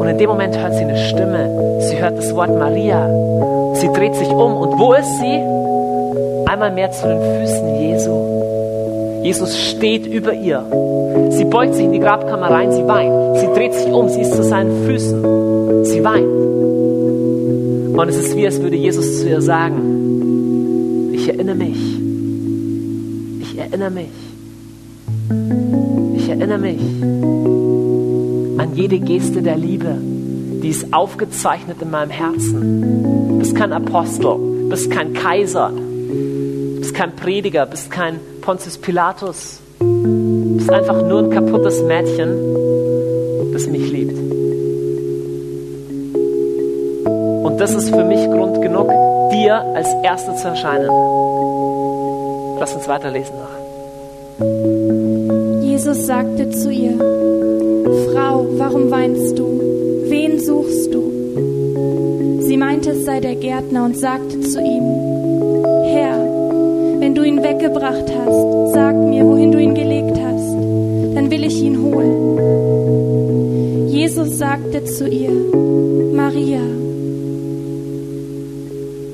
Und in dem Moment hört sie eine Stimme, sie hört das Wort Maria, sie dreht sich um und wo ist sie? einmal mehr zu den Füßen Jesu. Jesus steht über ihr. Sie beugt sich in die Grabkammer rein, sie weint. Sie dreht sich um, sie ist zu seinen Füßen. Sie weint. Und es ist wie, als würde Jesus zu ihr sagen, ich erinnere mich. Ich erinnere mich. Ich erinnere mich an jede Geste der Liebe, die ist aufgezeichnet in meinem Herzen. Du bist kein Apostel, du bist kein Kaiser, kein Prediger, bist kein Pontius Pilatus. Bist einfach nur ein kaputtes Mädchen, das mich liebt. Und das ist für mich Grund genug, dir als Erste zu erscheinen. Lass uns weiterlesen noch. Jesus sagte zu ihr, Frau, warum weinst du? Wen suchst du? Sie meinte, es sei der Gärtner und sagte zu ihm, weggebracht hast, sag mir, wohin du ihn gelegt hast, dann will ich ihn holen. Jesus sagte zu ihr, Maria.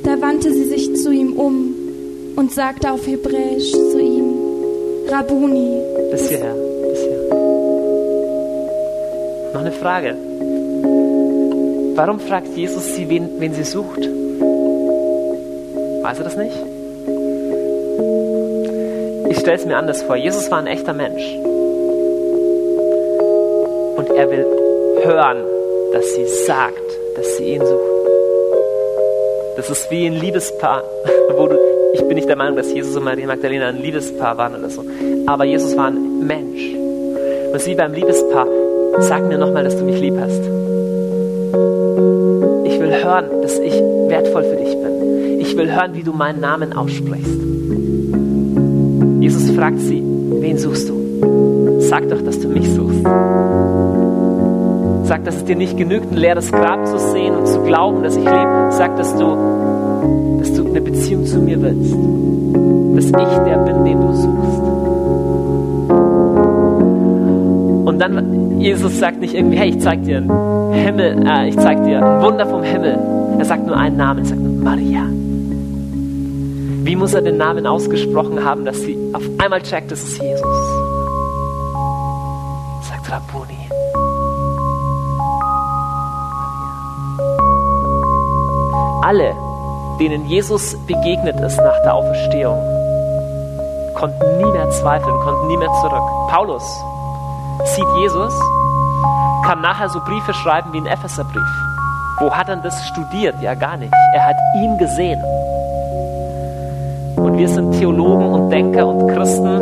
Da wandte sie sich zu ihm um und sagte auf Hebräisch zu ihm, Rabuni. Bis hierher, bis hierher. Noch eine Frage. Warum fragt Jesus sie, wen, wen sie sucht? Weiß er das nicht? Ich stelle es mir anders vor. Jesus war ein echter Mensch. Und er will hören, dass sie sagt, dass sie ihn sucht. Das ist wie ein Liebespaar, wo du, ich bin nicht der Meinung, dass Jesus und Maria Magdalena ein Liebespaar waren oder so. Aber Jesus war ein Mensch. Und sie beim Liebespaar, sag mir nochmal, dass du mich lieb hast hören, dass ich wertvoll für dich bin. Ich will hören, wie du meinen Namen aussprichst. Fragt sie, wen suchst du? Sag doch, dass du mich suchst. Sag, dass es dir nicht genügt, ein leeres Grab zu sehen und zu glauben, dass ich lebe. Sag, dass du, dass du eine Beziehung zu mir willst. Dass ich der bin, den du suchst. Und dann, Jesus sagt nicht irgendwie, hey, ich zeig dir einen Himmel, äh, ich zeig dir ein Wunder vom Himmel. Er sagt nur einen Namen, er sagt nur Maria. Wie muss er den Namen ausgesprochen haben, dass sie auf einmal checkt, das ist Jesus? Sagt Rabboni. Alle, denen Jesus begegnet ist nach der Auferstehung, konnten nie mehr zweifeln, konnten nie mehr zurück. Paulus sieht Jesus, kann nachher so Briefe schreiben wie ein Epheserbrief. Wo hat er das studiert? Ja, gar nicht. Er hat ihn gesehen. Und wir sind Theologen und Denker und Christen,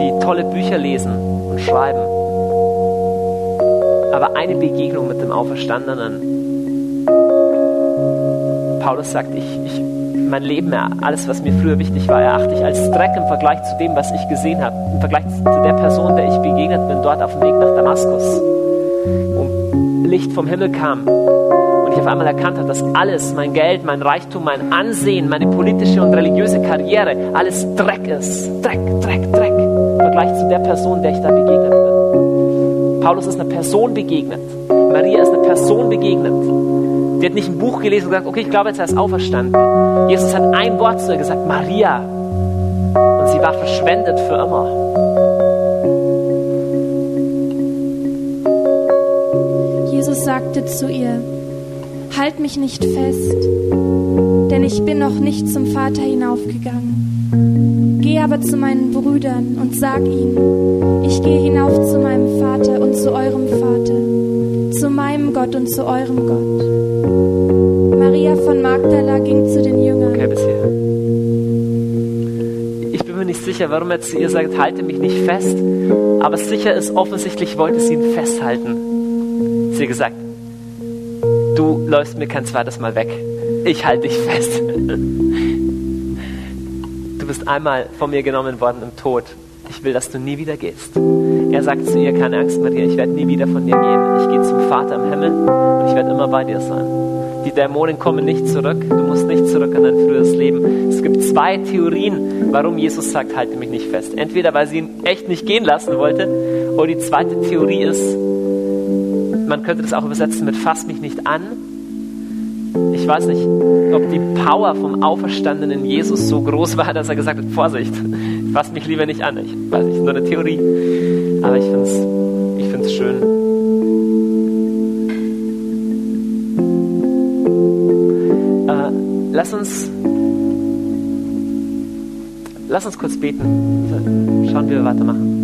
die tolle Bücher lesen und schreiben. Aber eine Begegnung mit dem Auferstandenen. Paulus sagt, ich, ich, mein Leben, alles, was mir früher wichtig war, erachte ich als Dreck im Vergleich zu dem, was ich gesehen habe. Im Vergleich zu der Person, der ich begegnet bin, dort auf dem Weg nach Damaskus. Wo Licht vom Himmel kam und ich auf einmal erkannt habe, dass alles, mein Geld, mein Reichtum, mein Ansehen, meine politische und religiöse Karriere, alles Dreck ist. Dreck, Dreck, Dreck. Im Vergleich zu der Person, der ich da begegnet bin. Paulus ist eine Person begegnet. Maria ist eine Person begegnet. Die hat nicht ein Buch gelesen und gesagt, okay, ich glaube jetzt, er ist auferstanden. Jesus hat ein Wort zu ihr gesagt, Maria. Und sie war verschwendet für immer. Jesus sagte zu ihr, halt mich nicht fest, denn ich bin noch nicht zum Vater hinaufgegangen. Geh aber zu meinen Brüdern und sag ihnen, ich gehe hinauf zu meinem Vater und zu eurem Vater, zu meinem Gott und zu eurem Gott. Maria von Magdala ging zu den Jüngern. Okay, bin mir nicht sicher, warum er zu ihr sagt, halte mich nicht fest, aber sicher ist offensichtlich, wollte sie ihn festhalten. Sie gesagt, läufst mir kein zweites Mal weg. Ich halte dich fest. Du bist einmal von mir genommen worden im Tod. Ich will, dass du nie wieder gehst. Er sagt zu ihr, keine Angst, Maria, ich werde nie wieder von dir gehen. Ich gehe zum Vater im Himmel und ich werde immer bei dir sein. Die Dämonen kommen nicht zurück. Du musst nicht zurück in dein früheres Leben. Es gibt zwei Theorien, warum Jesus sagt, halte mich nicht fest. Entweder, weil sie ihn echt nicht gehen lassen wollte, oder die zweite Theorie ist, man könnte das auch übersetzen mit fass mich nicht an. Ich weiß nicht, ob die Power vom auferstandenen Jesus so groß war, dass er gesagt hat, Vorsicht, fass mich lieber nicht an. Ich weiß nicht, nur eine Theorie. Aber ich finde es ich find's schön. Äh, lass uns lass uns kurz beten. Schauen, wie wir weitermachen.